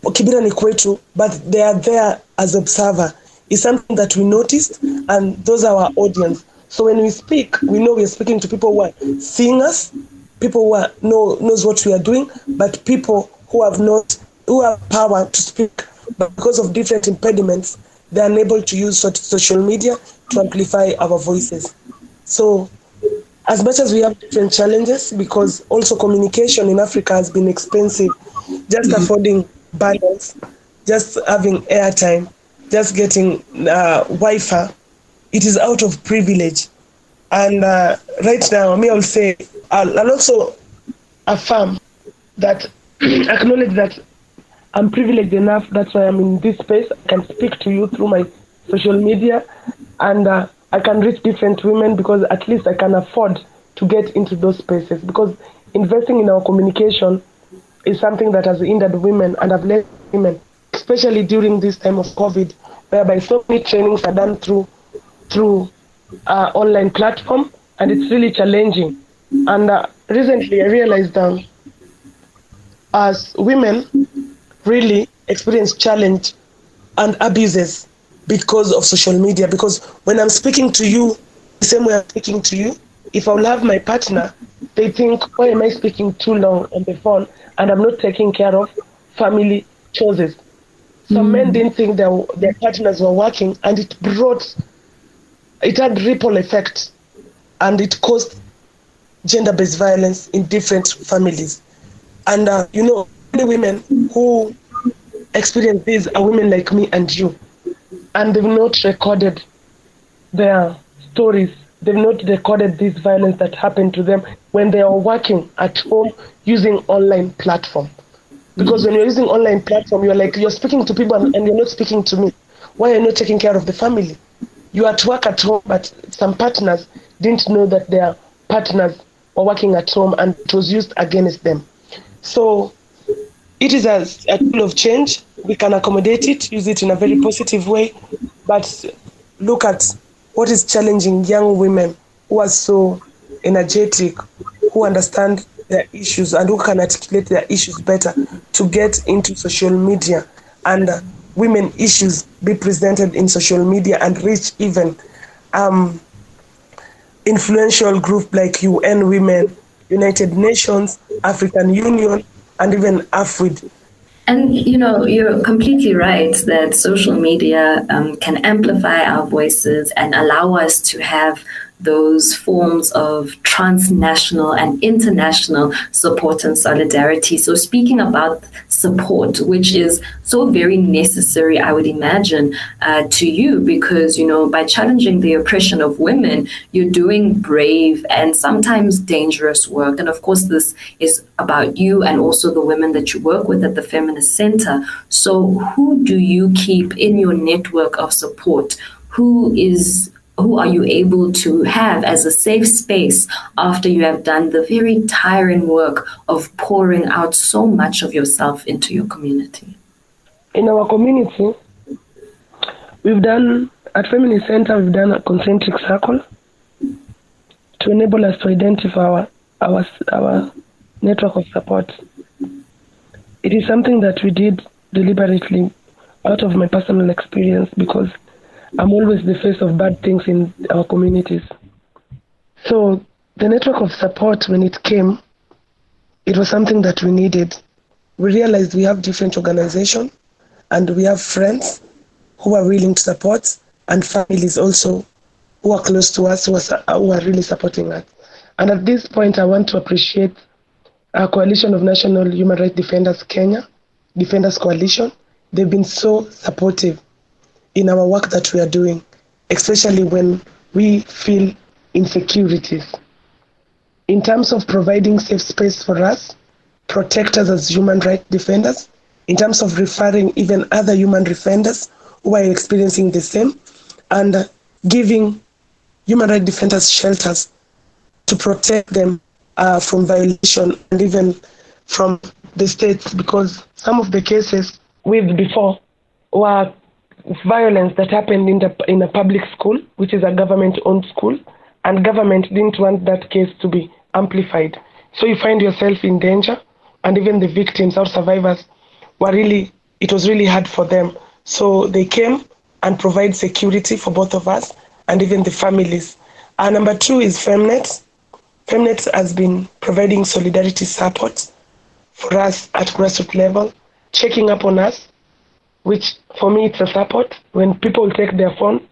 Kibera Nikwetu, but they are there as observer. It's something that we noticed, and those are our audience. So when we speak, we know we are speaking to people who are seeing us, people who are, know knows what we are doing, but people who have not who have power to speak, but because of different impediments, they are unable to use social media to amplify our voices. So as much as we have different challenges, because also communication in Africa has been expensive, just mm-hmm. affording bundles, just having airtime, just getting uh, Wi-Fi it is out of privilege. And uh, right now, me, I'll say, I'll, I'll also affirm that, acknowledge that I'm privileged enough. That's why I'm in this space. I can speak to you through my social media, and uh, I can reach different women because at least I can afford to get into those spaces. Because investing in our communication is something that has hindered women and have led women, especially during this time of COVID, whereby so many trainings are done through through uh, online platform, and it's really challenging. And uh, recently, I realized that um, as women really experience challenge and abuses because of social media. Because when I'm speaking to you, the same way I'm speaking to you, if I will have my partner, they think, why am I speaking too long on the phone and I'm not taking care of family choices? Some mm. men didn't think their, their partners were working, and it brought it had ripple effect and it caused gender-based violence in different families. And uh, you know, the women who experience this are women like me and you, and they've not recorded their stories. They've not recorded this violence that happened to them when they are working at home using online platform. Because when you're using online platform, you're like you're speaking to people and, and you're not speaking to me. Why are you not taking care of the family? You are at work at home, but some partners didn't know that their partners were working at home and it was used against them. So it is a, a tool of change. We can accommodate it, use it in a very positive way, but look at what is challenging young women who are so energetic, who understand their issues and who can articulate their issues better to get into social media and women issues be presented in social media and reach even um, influential group like UN Women, United Nations, African Union, and even AFWID. And you know, you're completely right that social media um, can amplify our voices and allow us to have those forms of transnational and international support and solidarity. So, speaking about support, which is so very necessary, I would imagine, uh, to you, because, you know, by challenging the oppression of women, you're doing brave and sometimes dangerous work. And of course, this is about you and also the women that you work with at the Feminist Center. So, who do you keep in your network of support? Who is who are you able to have as a safe space after you have done the very tiring work of pouring out so much of yourself into your community? In our community, we've done, at Family Center, we've done a concentric circle to enable us to identify our, our, our network of support. It is something that we did deliberately out of my personal experience because I'm always the face of bad things in our communities. So the network of support, when it came, it was something that we needed. We realized we have different organizations and we have friends who are willing to support and families also who are close to us who are, uh, who are really supporting us. And at this point, I want to appreciate our Coalition of National Human Rights Defenders Kenya, Defenders Coalition. They've been so supportive in our work that we are doing, especially when we feel insecurities. In terms of providing safe space for us, protect us as human rights defenders, in terms of referring even other human defenders who are experiencing the same, and giving human rights defenders shelters to protect them uh, from violation and even from the states, because some of the cases we've before were violence that happened in the in a public school, which is a government-owned school, and government didn't want that case to be amplified. So you find yourself in danger, and even the victims or survivors were really it was really hard for them. So they came and provide security for both of us and even the families. And number two is Femnet. Femnet has been providing solidarity support for us at grassroots level, checking up on us which for me it's a support. When people take their phone,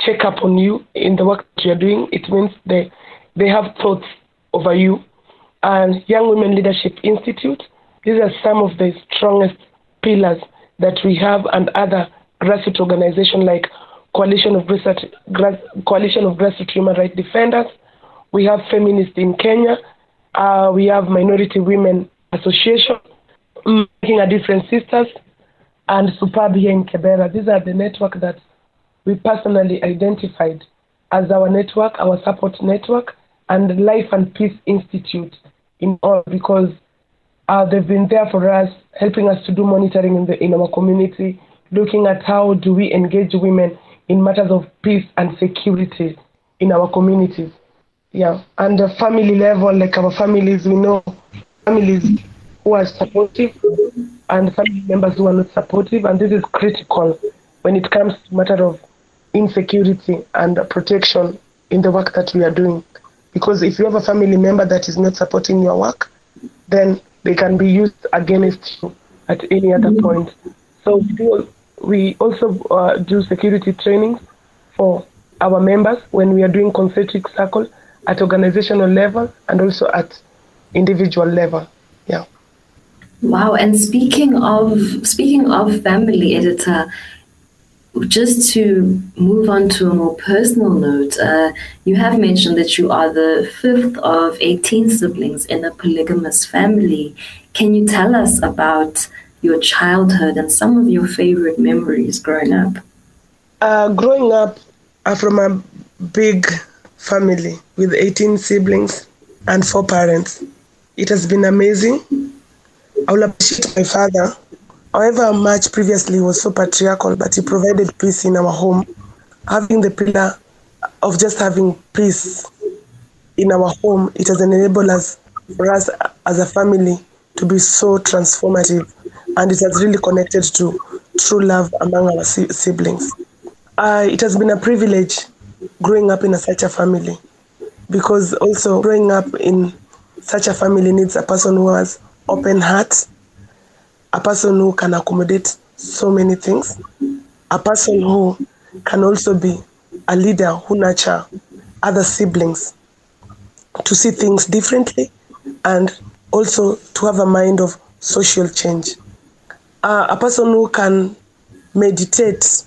check up on you in the work you're doing, it means they they have thoughts over you. And Young Women Leadership Institute, these are some of the strongest pillars that we have and other grassroots organizations like Coalition of Grassroots, Coalition of Grassroots Human Rights Defenders. We have Feminists in Kenya. Uh, we have Minority Women Association, Making a Difference Sisters, and Superb here in Kibera. These are the network that we personally identified as our network, our support network, and Life and Peace Institute in all because uh, they've been there for us, helping us to do monitoring in, the, in our community, looking at how do we engage women in matters of peace and security in our communities. Yeah, and the family level, like our families, we know families who are supportive and family members who are not supportive, and this is critical when it comes to matter of insecurity and protection in the work that we are doing. Because if you have a family member that is not supporting your work, then they can be used against you at any other mm-hmm. point. So we, do, we also uh, do security training for our members when we are doing concentric circle at organizational level and also at individual level. Wow. And speaking of speaking of family Editar, just to move on to a more personal note, uh, you have mentioned that you are the fifth of 18 siblings in a polygamous family. Can you tell us about your childhood and some of your favorite memories growing up? Uh, growing up uh, from a big family with 18 siblings and four parents, it has been amazing I will appreciate my father. However much previously was so patriarchal, but he provided peace in our home. Having the pillar of just having peace in our home, it has enabled us for us as a family to be so transformative, and it has really connected to true love among our siblings. Uh, it has been a privilege growing up in a, such a family, because also growing up in such a family needs a person who has open heart a person who can accommodate so many things, a person who can also be a leader who nurture other siblings to see things differently and also to have a mind of social change. Uh, a person who can meditate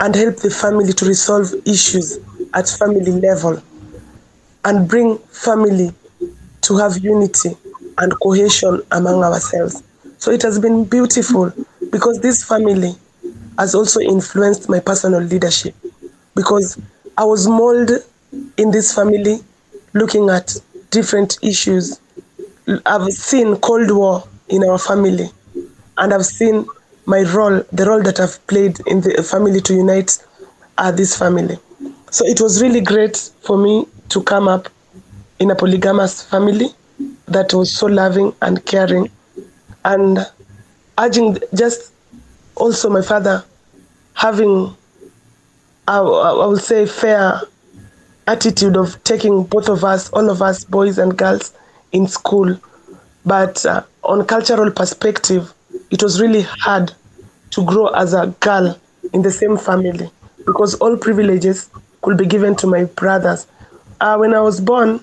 and help the family to resolve issues at family level and bring family to have unity and cohesion among ourselves. So it has been beautiful because this family has also influenced my personal leadership because I was molded in this family looking at different issues. I've seen Cold War in our family and I've seen my role, the role that I've played in the family to unite uh, this family. So it was really great for me to come up in a polygamous family that was so loving and caring and urging just also my father having I, I would say fair attitude of taking both of us all of us boys and girls in school. But uh, on cultural perspective it was really hard to grow as a girl in the same family because all privileges could be given to my brothers. Uh, when i was born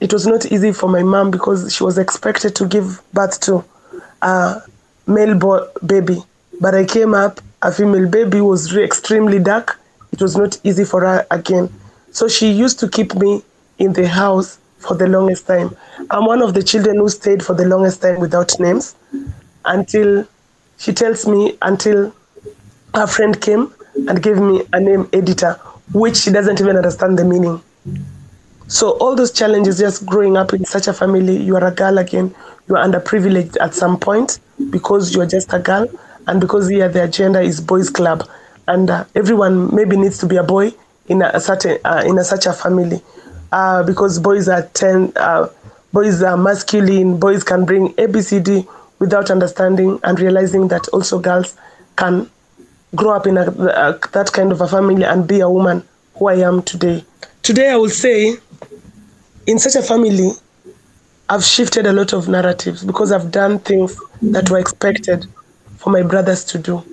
it was not easy for my mom because she was expected to give birth to a male baby. But I came up, a female baby was re- extremely dark. It was not easy for her again. So she used to keep me in the house for the longest time. I'm one of the children who stayed for the longest time without names until she tells me until her friend came and gave me a name Editar, which she doesn't even understand the meaning. So all those challenges, just growing up in such a family, you are a girl again, you are underprivileged at some point because you are just a girl, and because here the agenda is boys' club, and uh, everyone maybe needs to be a boy in a, certain uh, in a, such a family, uh, because boys are ten, uh, boys are masculine, boys can bring ABCD without understanding and realizing that also girls can grow up in a, a, that kind of a family and be a woman who I am today. Today, I will say in such a family, I've shifted a lot of narratives because I've done things that were expected for my brothers to do.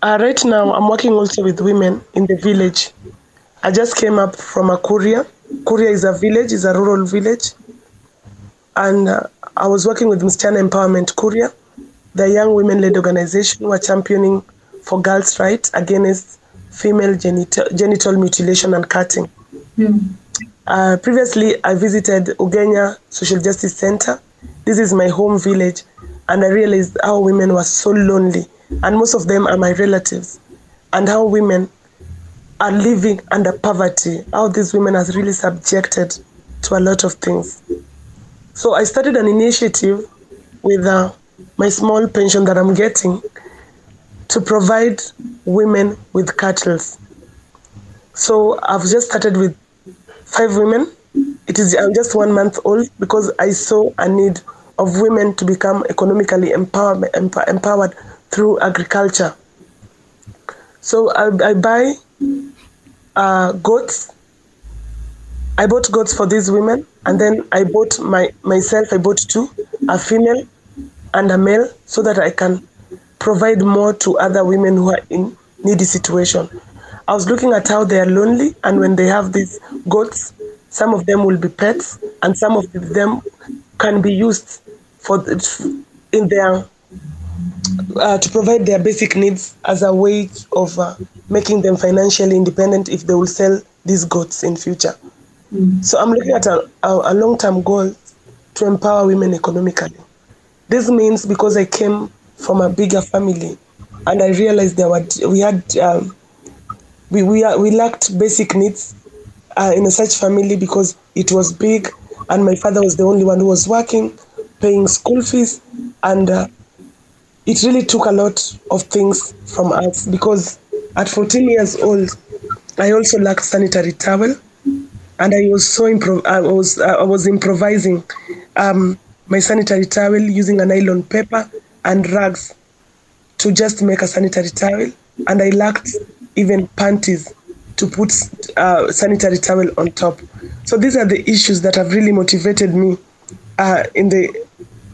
Uh, right now, I'm working also with women in the village. I just came up from a Kuria. Kuria is a village, is a rural village. And uh, I was working with Msichana Empowerment Kuria, the young women-led organization who are championing for girls' rights against female genital, genital mutilation and cutting. Mm. Uh, previously, I visited Ugenya Social Justice Center. This is my home village, and I realized how women were so lonely, and most of them are my relatives, and how women are living under poverty, how these women are really subjected to a lot of things. So I started an initiative with uh, my small pension that I'm getting to provide women with cattle. So I've just started with five women. It is I'm just one month old because I saw a need of women to become economically empowered, empowered through agriculture. So I, I buy uh, goats. I bought goats for these women, and then I bought my myself. I bought two, a female and a male, so that I can provide more to other women who are in needy situation. I was looking at how they are lonely, and when they have these goats, some of them will be pets, and some of them can be used for in their uh, to provide their basic needs as a way of uh, making them financially independent if they will sell these goats in future. Mm. So I'm looking at a, a, a long-term goal to empower women economically. This means because I came from a bigger family, and I realized there were we had um, we we, are, we lacked basic needs uh, in a such family because it was big and my father was the only one who was working paying school fees and uh, it really took a lot of things from us because at 14 years old i also lacked sanitary towel and i was so improv- I was I was improvising um, my sanitary towel using a nylon paper and rags to just make a sanitary towel and i lacked even panties to put uh, sanitary towel on top. So these are the issues that have really motivated me uh, in the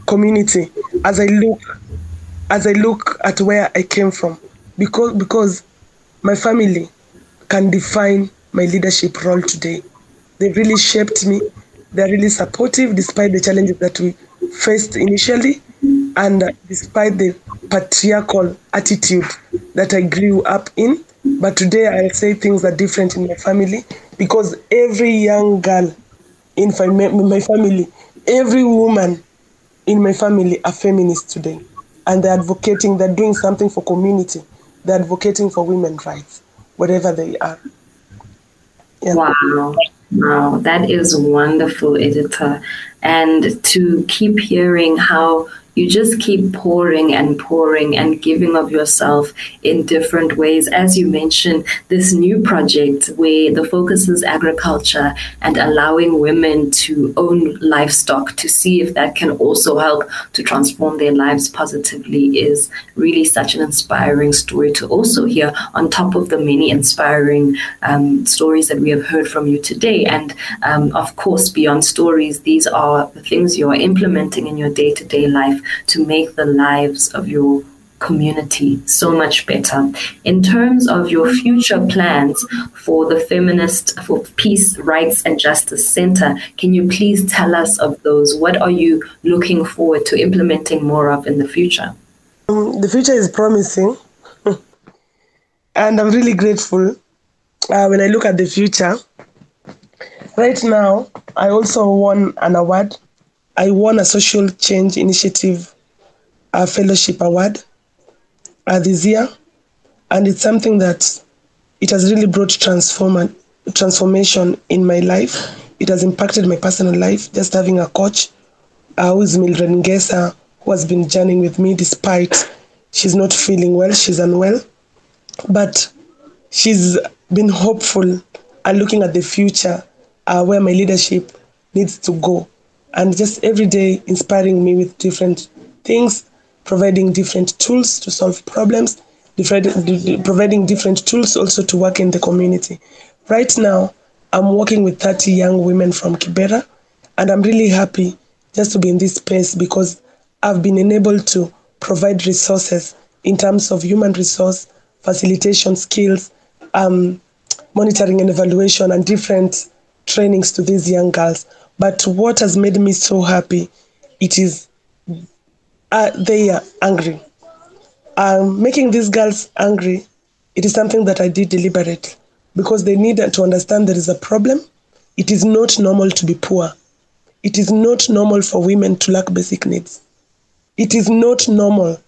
community as I look as I look at where I came from, because because my family can define my leadership role today. They really shaped me. They're really supportive despite the challenges that we faced initially and despite the patriarchal attitude that I grew up in. But today I'll say things are different in my family because every young girl in my family, every woman in my family are feminists today. And they're advocating, they're doing something for community. They're advocating for women's rights, wherever they are. Yeah. Wow. Wow, that is wonderful, Editar. And to keep hearing how you just keep pouring and pouring and giving of yourself in different ways. As you mentioned, this new project where the focus is agriculture and allowing women to own livestock to see if that can also help to transform their lives positively is really such an inspiring story to also hear on top of the many inspiring um, stories that we have heard from you today. And um, of course, beyond stories, these are the things you are implementing in your day to day life to make the lives of your community so much better. In terms of your future plans for the Feminist for Peace, Rights and Justice Center, can you please tell us of those? What are you looking forward to implementing more of in the future? Um, the future is promising, and I'm really grateful uh, when I look at the future. Right now, I also won an award. I won a social change initiative a fellowship award uh, this year, and it's something that it has really brought transform transformation in my life. It has impacted my personal life. Just having a coach uh, who is Mildred Ngesa, who has been journeying with me despite she's not feeling well, she's unwell, but she's been hopeful and looking at the future uh, where my leadership needs to go, and just every day inspiring me with different things providing different tools to solve problems, providing different tools also to work in the community. Right now, I'm working with 30 young women from Kibera, and I'm really happy just to be in this space because I've been enabled to provide resources in terms of human resource, facilitation skills, um, monitoring and evaluation, and different trainings to these young girls. But what has made me so happy, it is uh, they are angry. Um, making these girls angry, it is something that I did deliberately because they need to understand there is a problem. It is not normal to be poor. It is not normal for women to lack basic needs. It is not normal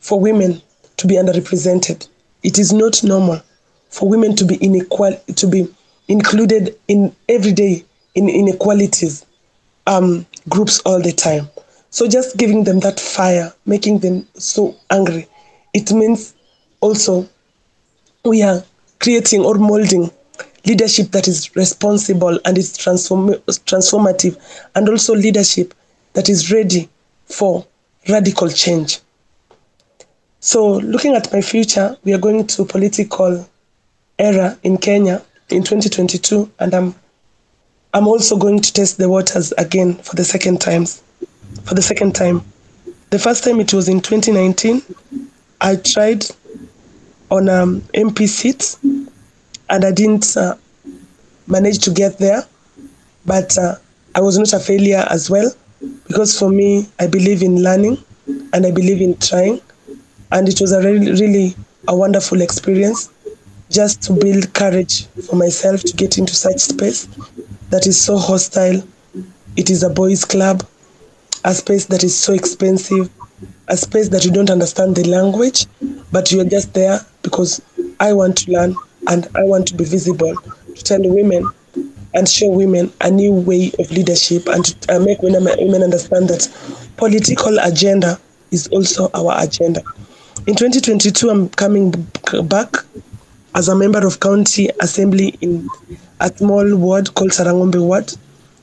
for women to be underrepresented. It is not normal for women to be inequal to be included in everyday in inequalities um, groups all the time. So just giving them that fire, making them so angry, it means also we are creating or molding leadership that is responsible and is transform- transformative, and also leadership that is ready for radical change. So, looking at my future, we are going to political era in Kenya in 2022, and I'm I'm also going to test the waters again for the second times for the second time. The first time it was in 2019. I tried on um, MP seats and I didn't uh, manage to get there. But uh, I was not a failure as well because for me, I believe in learning and I believe in trying. And it was a really, really a wonderful experience just to build courage for myself to get into such space that is so hostile. It is a boys' club a space that is so expensive, a space that you don't understand the language, but you're just there because I want to learn and I want to be visible to tell women and show women a new way of leadership and to uh, make women, women understand that political agenda is also our agenda. In 2022, I'm coming back as a member of county assembly in a small ward called Sarangombe Ward,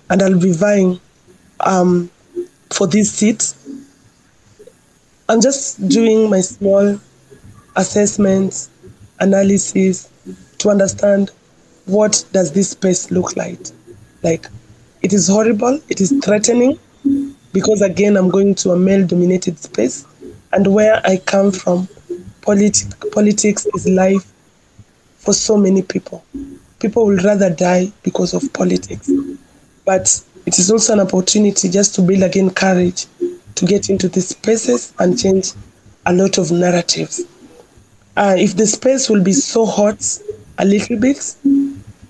and I'll be vying um, for these seats. I'm just doing my small assessments, analysis to understand what does this space look like. Like, it is horrible, it is threatening, because again, I'm going to a male-dominated space, And where I come from, polit- politics is life for so many people. People will rather die because of politics. But it is also an opportunity just to build again courage to get into these spaces and change a lot of narratives. Uh, if the space will be so hot a little bit,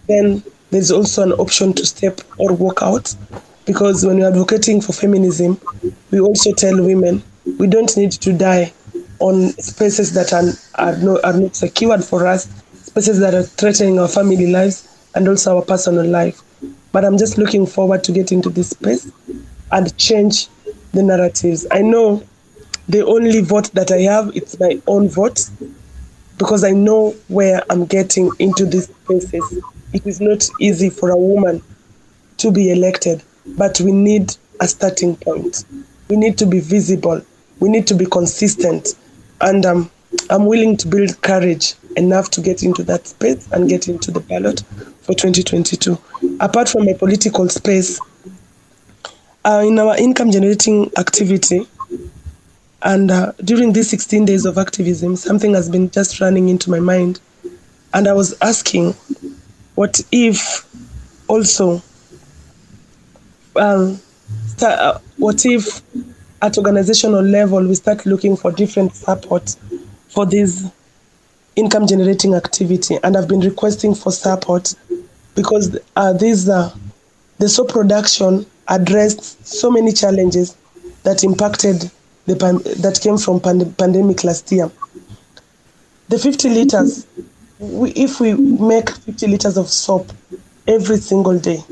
then there's also an option to step or walk out. Because when you're advocating for feminism, we also tell women we don't need to die on spaces that are, are, not, are not secured for us, spaces that are threatening our family lives and also our personal life. But I'm just looking forward to get into this space and change the narratives. I know the only vote that I have it's my own vote because I know where I'm getting into these spaces. It is not easy for a woman to be elected, but we need a starting point. We need to be visible. We need to be consistent. And um, I'm willing to build courage enough to get into that space and get into the ballot for 2022. Apart from my political space, uh, in our income generating activity, and uh, during these 16 days of activism, something has been just running into my mind. And I was asking, what if also, um, what if at organizational level we start looking for different support for this income generating activity? And I've been requesting for support because uh, this, uh, the soap production addressed so many challenges that impacted the pan- that came from pand- pandemic last year. The 50 liters, we, if we make 50 liters of soap every single day,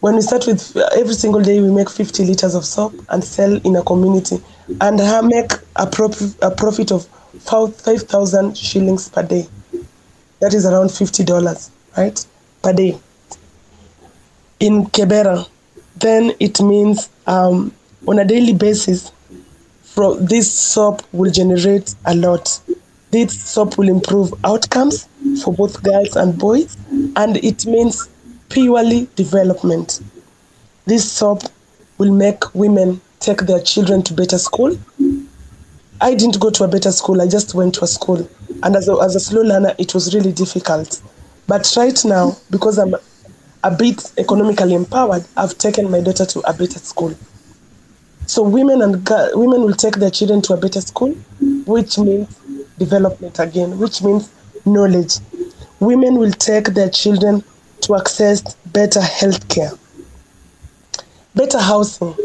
when we start with uh, every single day, we make 50 liters of soap and sell in a community and make a, a profit of 5,000 shillings per day. That is around $50, right? Per day. In Kibera, then it means um, on a daily basis, from this soap will generate a lot. This soap will improve outcomes for both girls and boys, and it means purely development. This soap will make women take their children to better school. I didn't go to a better school, I just went to a school. And as a, as a slow learner, it was really difficult. But right now, because I'm a bit economically empowered, I've taken my daughter to a better school. So women and women will take their children to a better school, which means development again, which means knowledge. Women will take their children to access better health care, better housing.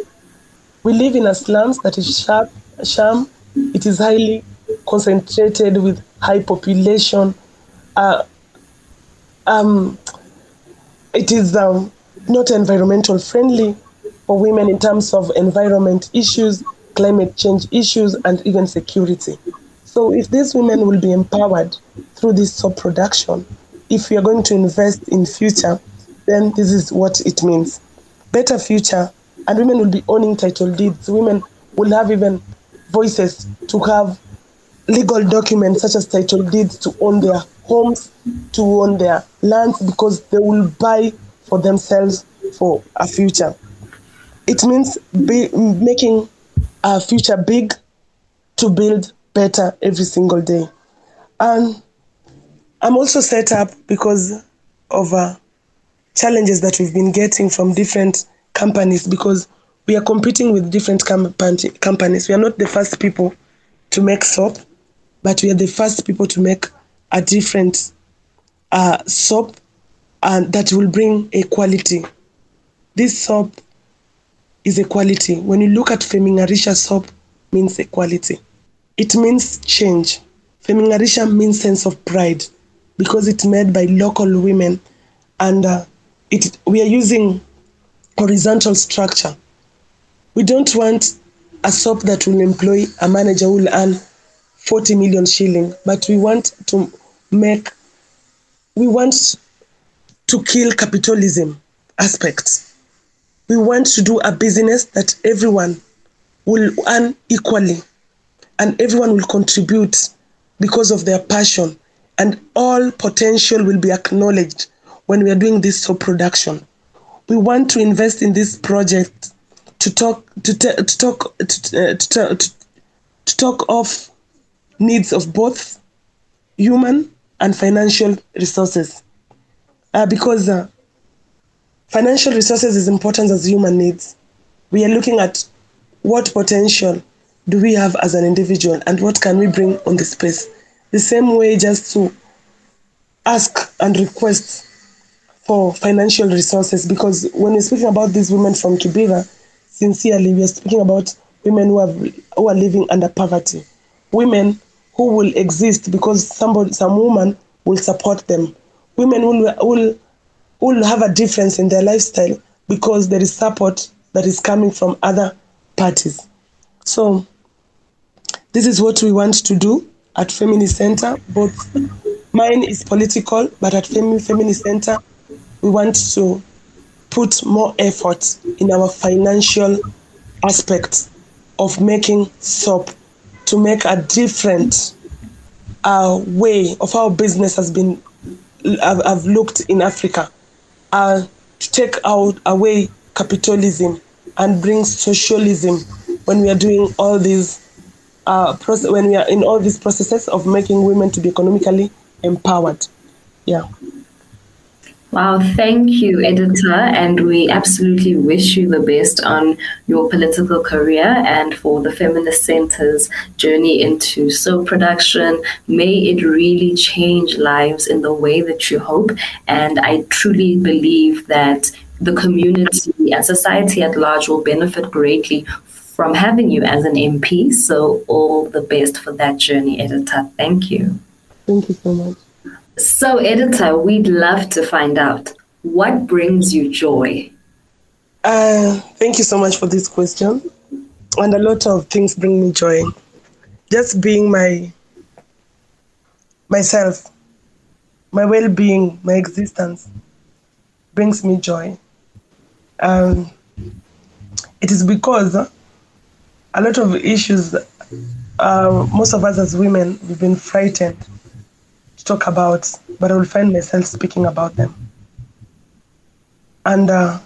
We live in a slums that is sharp, sham. It is highly concentrated with high population. Uh, um, it is um, not environmental friendly for women in terms of environment issues, climate change issues, and even security. So, if these women will be empowered through this soap production, if we are going to invest in future, then this is what it means: better future, and women will be owning title deeds. Women will have even voices to have legal documents such as title deeds to own their homes, to own their lands, because they will buy for themselves for a future. It means be, making our future big to build better every single day. And I'm also set up because of uh, challenges that we've been getting from different companies because we are competing with different com- companies. We are not the first people to make soap, but we are the first people to make a different uh, soap and that will bring equality. This soap is equality. When you look at Femingarisha soap, means equality. It means change. Femingarisha means sense of pride because it's made by local women, and uh, it we are using horizontal structure. We don't want a soap that will employ a manager who will earn 40 million shilling, but we want to make, we want to kill capitalism aspects. We want to do a business that everyone will earn equally and everyone will contribute because of their passion and all potential will be acknowledged when we are doing this soap production. We want to invest in this project to talk to, to talk to, uh, to, to talk of needs of both human and financial resources. Uh, because uh, financial resources is important as human needs. We are looking at what potential do we have as an individual and what can we bring on the space. The same way, just to ask and request for financial resources, because when we're speaking about these women from Kibera, sincerely, we are speaking about women who, have, who are living under poverty, women who will exist because somebody, some woman will support them, women will, will, will have a difference in their lifestyle because there is support that is coming from other parties. So, this is what we want to do at Feminist Center. Both mine is political, but at Feminist Center, we want to put more effort in our financial aspects of making soap to make a different uh, way of how business has been have, have looked in Africa uh, to take out away capitalism and bring socialism when we are doing all these uh, when we are in all these processes of making women to be economically empowered. Yeah. Wow, thank you, Editar. And we absolutely wish you the best on your political career and for the Feminist Center's journey into soap production. May it really change lives in the way that you hope. And I truly believe that the community and society at large will benefit greatly from having you as an MP. So, all the best for that journey, Editar. Thank you. Thank you so much. So, Editar, we'd love to find out what brings you joy. Uh, thank you so much for this question. And a lot of things bring me joy. Just being my myself, my well-being, my existence brings me joy. Um, it is because a lot of issues, uh, most of us as women, we've been frightened talk about, but I will find myself speaking about them. And uh,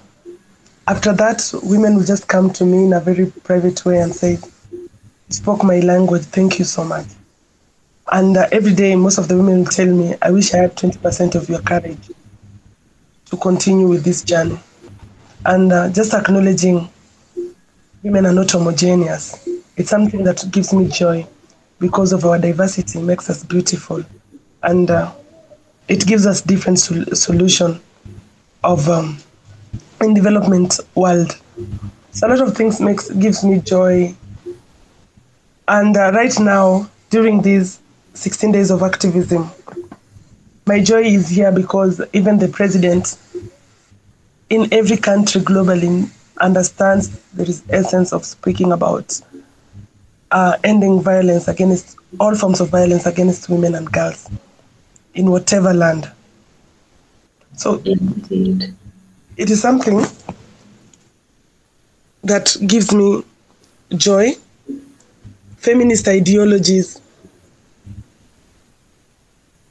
after that, women will just come to me in a very private way and say, spoke my language, thank you so much. And uh, every day, most of the women will tell me, I wish I had 20% of your courage to continue with this journey. And uh, just acknowledging women are not homogeneous. It's something that gives me joy because of our diversity, makes us beautiful and uh, it gives us different sol- solution of um, in development world. So a lot of things makes gives me joy. And uh, right now, during these 16 days of activism, my joy is here because even the president in every country globally understands there is essence of speaking about uh, ending violence against all forms of violence against women and girls in whatever land. So Indeed. it is something that gives me joy. Feminist ideologies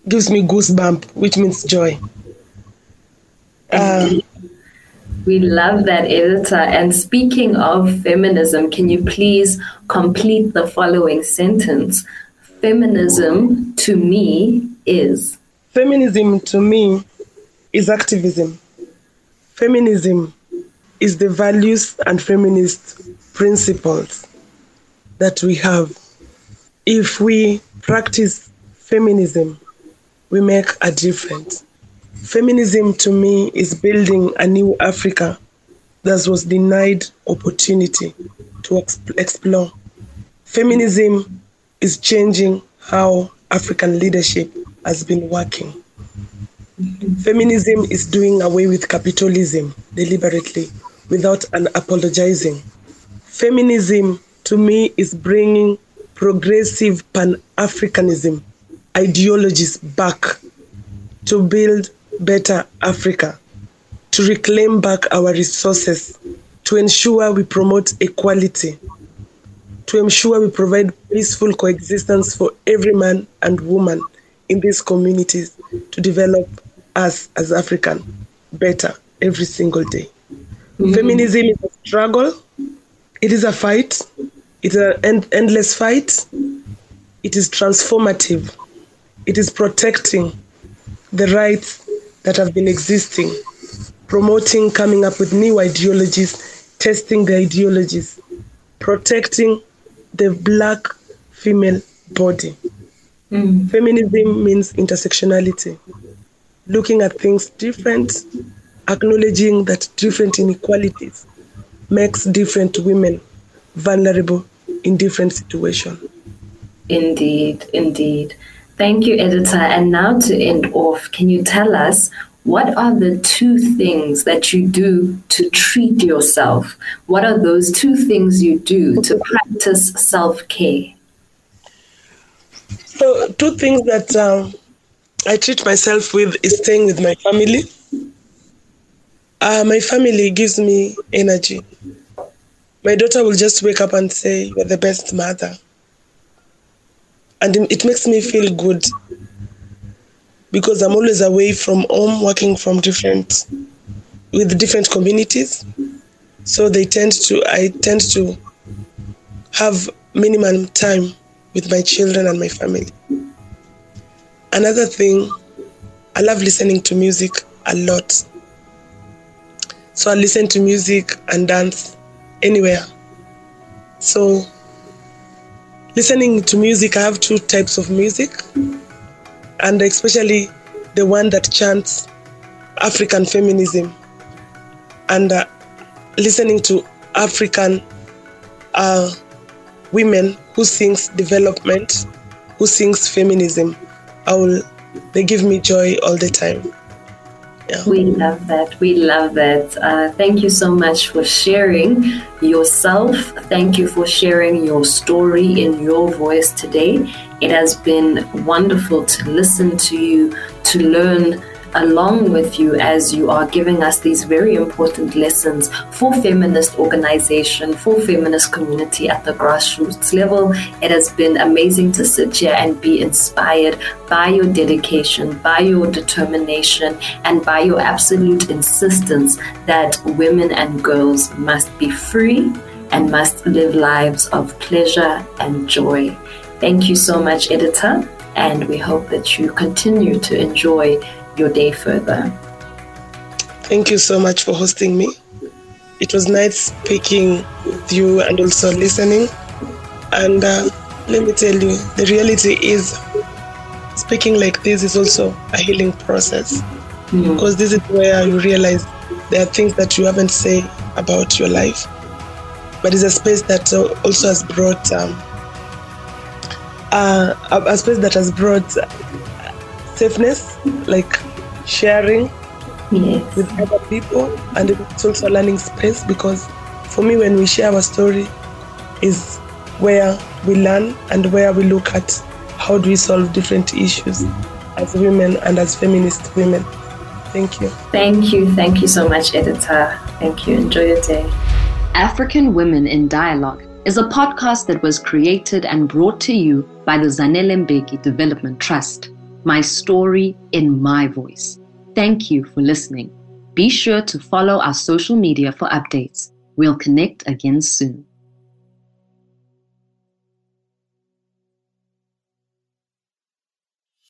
gives me goosebump, which means joy. Uh, We love that, Editar. And speaking of feminism, can you please complete the following sentence? Feminism to me is. feminism to me is activism. Feminism is the values and feminist principles that we have. If we practice feminism, we make a difference. Feminism to me is building a new Africa that was denied opportunity to exp- explore. Feminism is changing how African leadership has been working. Feminism is doing away with capitalism deliberately without an apologizing. Feminism to me is bringing progressive pan Africanism ideologies back to build better Africa, to reclaim back our resources, to ensure we promote equality, to ensure we provide peaceful coexistence for every man and woman in these communities to develop us as African better every single day. Mm-hmm. Feminism is a struggle, it is a fight, It's an end, endless fight. It is transformative. It is protecting the rights that have been existing, promoting coming up with new ideologies, testing the ideologies, protecting the black female body. Mm. Feminism means intersectionality, looking at things different, acknowledging that different inequalities makes different women vulnerable in different situations. Indeed, indeed. Thank you, Editar. And now to end off, can you tell us what are the two things that you do to treat yourself? What are those two things you do to practice self care? So, two things that um, I treat myself with is staying with my family. Uh, my family gives me energy. My daughter will just wake up and say, You're the best mother. And it makes me feel good because I'm always away from home, working from different, with different communities. So they tend to, I tend to have minimum time with my children and my family. Another thing, I love listening to music a lot. So I listen to music and dance anywhere. So listening to music, I have two types of music, and especially the one that chants African feminism, and uh, listening to African uh, women who sings development, who sings feminism. I will, they give me joy all the time. Yeah. We love that. We love that. Uh, thank you so much for sharing yourself. Thank you for sharing your story in your voice today. It has been wonderful to listen to you, to learn along with you as you are giving us these very important lessons for feminist organization, for feminist community at the grassroots level. It has been amazing to sit here and be inspired by your dedication, by your determination, and by your absolute insistence that women and girls must be free and must live lives of pleasure and joy. Thank you so much, Editar, and we hope that you continue to enjoy your day further. Thank you so much for hosting me. It was nice speaking with you and also listening. And uh, let me tell you, the reality is speaking like this is also a healing process mm. because this is where you realize there are things that you haven't said about your life, but it's a space that also has brought um, uh, a space that has brought safeness, like sharing yes. with other people, and it's also a learning space because for me, when we share our story, is where we learn and where we look at how do we solve different issues as women and as feminist women. Thank you. Thank you. Thank you so much, Editar. Thank you. Enjoy your day. African Women in Dialogue is a podcast that was created and brought to you by the Zanele Mbeki Development Trust my story in my voice. Thank you for listening. Be sure to follow our social media for updates. We'll connect again soon.